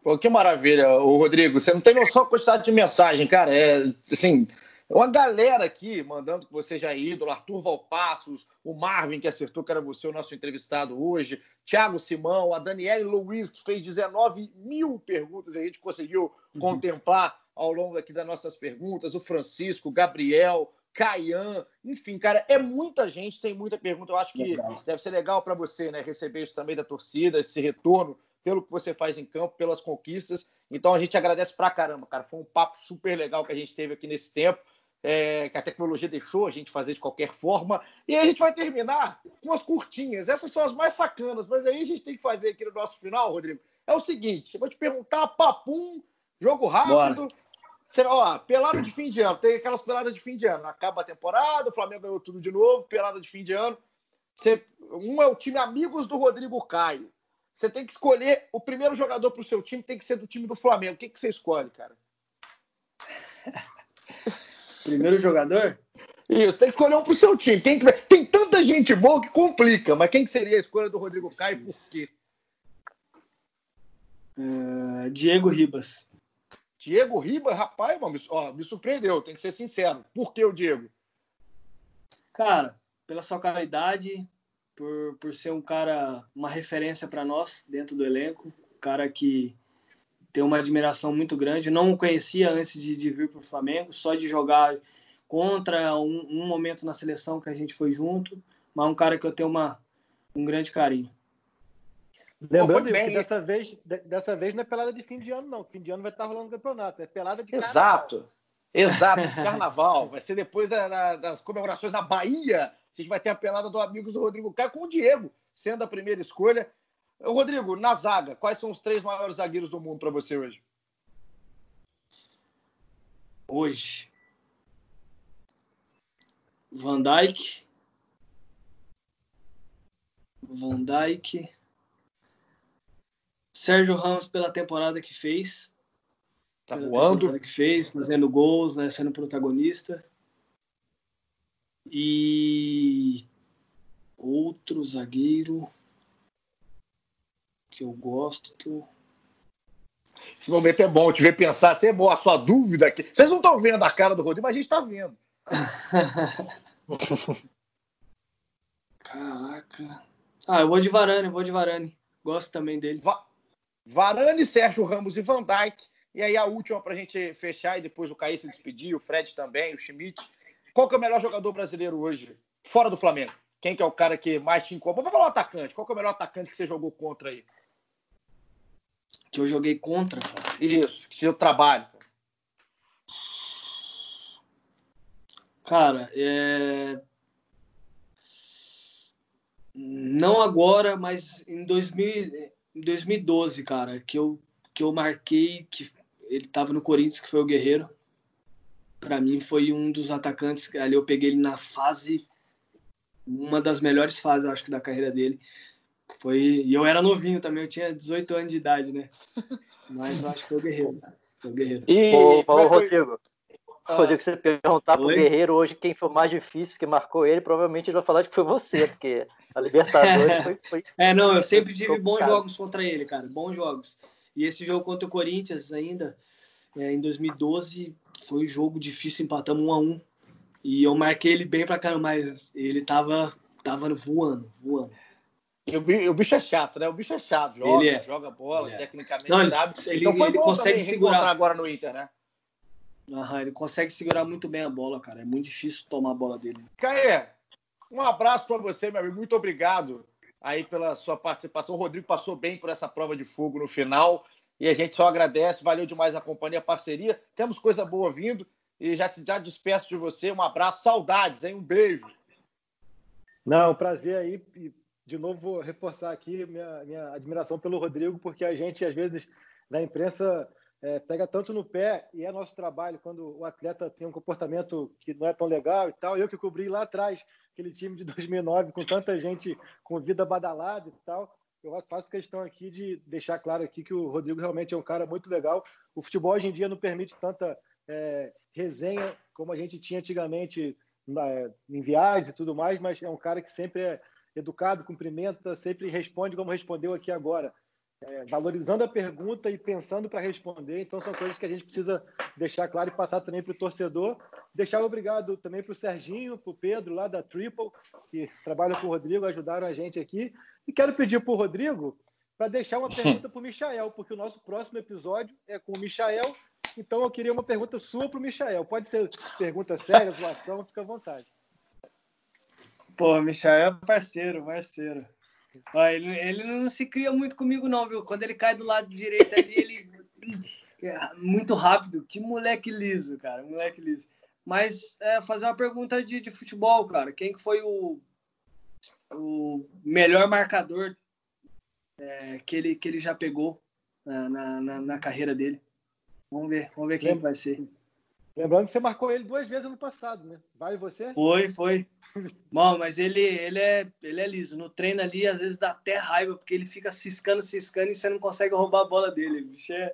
Pô, que maravilha, o Rodrigo. Você não tem noção da quantidade de mensagem, cara. É assim, uma galera aqui mandando que você já é ídolo, Arthur Valpassos, o Marvin, que acertou que era você, o nosso entrevistado hoje, Thiago Simão, a Daniele Luiz, que fez 19 mil perguntas e a gente conseguiu uhum. contemplar ao longo aqui das nossas perguntas, o Francisco, o Gabriel, Caian, enfim, cara, é muita gente, tem muita pergunta. Eu acho que legal. deve ser legal para você, né, receber isso também da torcida, esse retorno pelo que você faz em campo, pelas conquistas. Então a gente agradece pra caramba, cara. Foi um papo super legal que a gente teve aqui nesse tempo, é, que a tecnologia deixou a gente fazer de qualquer forma. E a gente vai terminar com as curtinhas. Essas são as mais sacanas, mas aí a gente tem que fazer aqui no nosso final, Rodrigo. É o seguinte: eu vou te perguntar, papum, jogo rápido. Você, ó, pelada de fim de ano, tem aquelas peladas de fim de ano. Acaba a temporada, o Flamengo ganhou tudo de novo, pelada de fim de ano. Você, um é o time Amigos do Rodrigo Caio. Você tem que escolher o primeiro jogador para o seu time, tem que ser do time do Flamengo. O que, que você escolhe, cara? Primeiro jogador? Isso, tem que escolher um para o seu time. Quem, tem tanta gente boa que complica, mas quem que seria a escolha do Rodrigo Caio e por quê? Uh, Diego Ribas. Diego Ribas, rapaz, mano, ó, me surpreendeu, tem que ser sincero. Por que o Diego? Cara, pela sua qualidade, por, por ser um cara, uma referência para nós dentro do elenco, um cara que tem uma admiração muito grande. Não o conhecia antes de, de vir para o Flamengo, só de jogar contra um, um, momento na seleção que a gente foi junto, mas um cara que eu tenho uma, um grande carinho. Lembrando que dessa vez, dessa vez não é pelada de fim de ano, não. Fim de ano vai estar rolando campeonato, é pelada de carnaval. Exato, exato, de carnaval. Vai ser depois da, da, das comemorações na Bahia, a gente vai ter a pelada do Amigos do Rodrigo Caio com o Diego, sendo a primeira escolha. Rodrigo, na zaga, quais são os três maiores zagueiros do mundo para você hoje? Hoje. Van Dijk. Van Dijk. Sérgio Ramos pela temporada que fez. Tá voando. Que fez, fazendo gols, né, sendo protagonista. E outro zagueiro que eu gosto. Esse momento é bom, te ver pensar, se é bom a sua dúvida aqui. Vocês não estão vendo a cara do Rodrigo, mas a gente está vendo. Caraca. Ah, eu vou de Varane, eu vou de Varane. Gosto também dele. Va Varane, Sérgio Ramos e Van Dijk. E aí a última para a gente fechar e depois o Caí se despedir, o Fred também, o Schmidt. Qual que é o melhor jogador brasileiro hoje, fora do Flamengo? Quem que é o cara que mais te incomoda? Vamos falar o atacante. Qual que é o melhor atacante que você jogou contra aí? Que eu joguei contra? Isso, que seu trabalho. Cara, é... não agora, mas em, 2000, em 2012, cara, que eu, que eu marquei que ele estava no Corinthians, que foi o Guerreiro. Para mim foi um dos atacantes, ali eu peguei ele na fase uma das melhores fases, acho que da carreira dele. Foi, e eu era novinho também, eu tinha 18 anos de idade, né? Mas eu acho que foi o Guerreiro. Foi o Guerreiro. E, Ô, Paulo Rodrigo, ah. Rodrigo, você perguntar pro Guerreiro hoje quem foi mais difícil que marcou ele, provavelmente ele vai falar que foi você, porque a Libertadores foi, foi, É, não, eu sempre tive bons jogos contra ele, cara, bons jogos. E esse jogo contra o Corinthians ainda, é, em 2012, foi um jogo difícil, empatamos um a um. E eu marquei ele bem pra caramba, mas ele tava, tava voando, voando. E o bicho é chato, né? O bicho é chato, joga, ele é. joga bola, é. tecnicamente não, sabe. Ele, então foi ele consegue segurar agora no Inter, né? Aham, ele consegue segurar muito bem a bola, cara. É muito difícil tomar a bola dele. Caê, um abraço para você, meu amigo. Muito obrigado aí pela sua participação. O Rodrigo passou bem por essa prova de fogo no final. E a gente só agradece. Valeu demais a companhia, a parceria. Temos coisa boa vindo. E já, já despeço de você. Um abraço, saudades, hein? Um beijo. Não, prazer aí. De novo, vou reforçar aqui minha, minha admiração pelo Rodrigo, porque a gente, às vezes, na imprensa é, pega tanto no pé e é nosso trabalho quando o atleta tem um comportamento que não é tão legal e tal. Eu que cobri lá atrás aquele time de 2009 com tanta gente com vida badalada e tal. Eu faço questão aqui de deixar claro aqui que o Rodrigo realmente é um cara muito legal. O futebol hoje em dia não permite tanta é, resenha como a gente tinha antigamente na, em viagens e tudo mais, mas é um cara que sempre é educado, cumprimenta, sempre responde como respondeu aqui agora é, valorizando a pergunta e pensando para responder. Então, são coisas que a gente precisa deixar claro e passar também para o torcedor. Deixar obrigado também para o Serginho, para o Pedro, lá da Triple, que trabalham com o Rodrigo, ajudaram a gente aqui. E quero pedir para o Rodrigo para deixar uma pergunta para o Michael, porque o nosso próximo episódio é com o Michael. Então, eu queria uma pergunta sua para o Michael. Pode ser pergunta séria, zoação, fica à vontade. Pô, Michael é parceiro, parceiro. Ó, ele, ele não se cria muito comigo, não, viu? Quando ele cai do lado direito ali, ele. É muito rápido. Que moleque liso, cara. Moleque liso. Mas é, fazer uma pergunta de, de futebol, cara. Quem que foi o, o melhor marcador é, que, ele, que ele já pegou na, na, na, carreira dele? Vamos ver, vamos ver quem vai ser. Lembrando que você marcou ele duas vezes no passado, né? Vale você? Foi, foi. Bom, mas ele, ele, é, ele é liso. No treino ali, às vezes dá até raiva, porque ele fica ciscando, ciscando e você não consegue roubar a bola dele. O bicho é.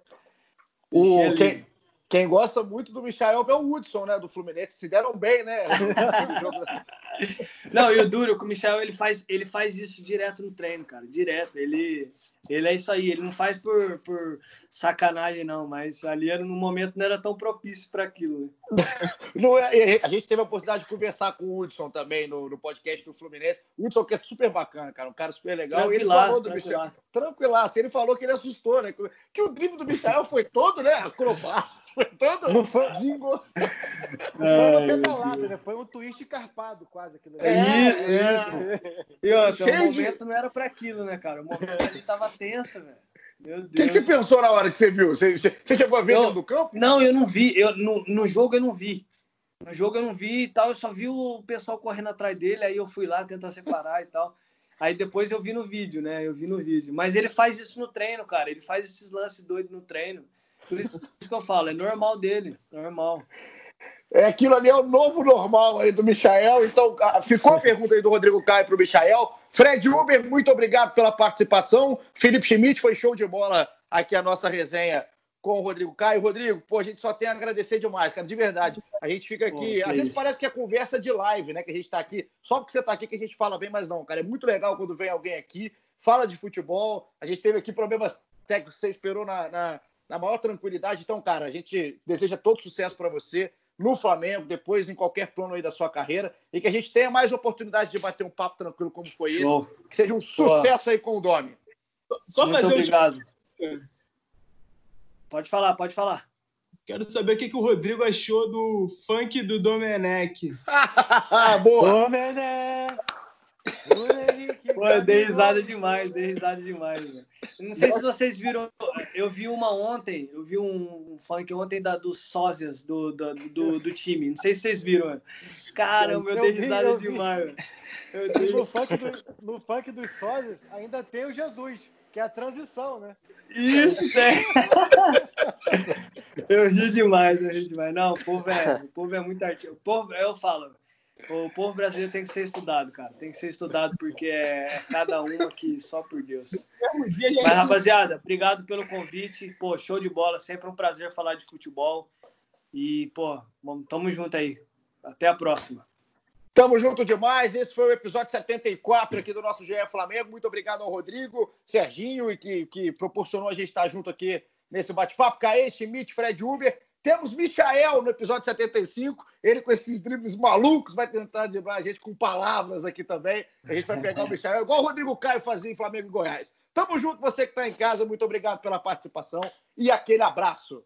O, é quem, quem gosta muito do Michael é o Hudson, né? Do Fluminense. Se deram bem, né? não, e o duro, que o Michel ele faz, ele faz isso direto no treino, cara. Direto. Ele ele é isso aí, ele não faz por, por sacanagem, não, mas ali era, no momento não era tão propício para aquilo. Né? não, é, a gente teve a oportunidade de conversar com o Hudson também no, no podcast do Fluminense. O Hudson que é super bacana, cara, um cara super legal. Ele falou do. Michel. Tranquilaço. Ele falou que ele assustou, né? Que o drible do Michel foi todo, né? Acrobático. Foi todo. Não foi, Zingo. Não foi uma pedalada, né? Foi um twist carpado quase aquilo. É, isso, é. isso. E outro, o momento de... não era para aquilo, né, cara? O momento ele tava tenso, velho. Meu Deus. O que, que, você pensou na hora que você viu? Você, você chegou a ver eu, dentro do campo? Não, eu não vi. Eu, no, no jogo eu não vi. No jogo eu não vi e tal, eu só vi o pessoal correndo atrás dele, aí eu fui lá tentar separar e tal. Aí depois eu vi no vídeo, né? Eu vi no vídeo. Mas ele faz isso no treino, cara. Ele faz esses lances doidos no treino. Por isso que eu falo, é normal dele, normal. É, aquilo ali é o novo normal aí do Michael. Então, ah, ficou a pergunta aí do Rodrigo Caio para o Michael. Fred Uber, muito obrigado pela participação. Felipe Schmidt, foi show de bola aqui a nossa resenha com o Rodrigo Caio. Rodrigo, pô, a gente só tem a agradecer demais, cara, de verdade. A gente fica aqui, pô, às vezes parece que é conversa de live, né, que a gente está aqui, só porque você está aqui que a gente fala bem, mas não, cara, é muito legal quando vem alguém aqui, fala de futebol. A gente teve aqui problemas técnicos, você esperou na, na na maior tranquilidade. Então, cara, a gente deseja todo sucesso para você no Flamengo, depois em qualquer plano aí da sua carreira, e que a gente tenha mais oportunidade de bater um papo tranquilo como foi Show. esse, que seja um sucesso aí com o Domi. Só Muito fazer obrigado. Um... Pode falar, pode falar. Quero saber o que, que o Rodrigo achou do funk do Domenech. Boa! Domenech! Pô, dei risada demais, dei risada demais. Não sei se vocês viram, eu vi uma ontem, eu vi um funk ontem da, dos sósias do, do, do, do time. Não sei se vocês viram. Caramba, eu, eu dei risada eu demais. Eu dei... No, funk do, no funk dos sósias ainda tem o Jesus, que é a transição, né? Isso, tem. eu ri demais, eu ri demais. Não, o povo é, o povo é muito artista. O povo, eu falo, o povo brasileiro tem que ser estudado, cara. Tem que ser estudado porque é cada um aqui só por Deus. Mas, rapaziada, obrigado pelo convite. Pô, show de bola. Sempre um prazer falar de futebol. E, pô, tamo junto aí. Até a próxima. Tamo junto demais. Esse foi o episódio 74 aqui do nosso GE Flamengo. Muito obrigado ao Rodrigo, Serginho, e que, que proporcionou a gente estar junto aqui nesse bate-papo. Caê, Schmidt, Fred Uber. Temos Michael no episódio 75. Ele com esses dribles malucos vai tentar driblar a gente com palavras aqui também. A gente vai pegar o Michael, igual o Rodrigo Caio fazia em Flamengo e Goiás. Tamo junto, você que está em casa. Muito obrigado pela participação e aquele abraço.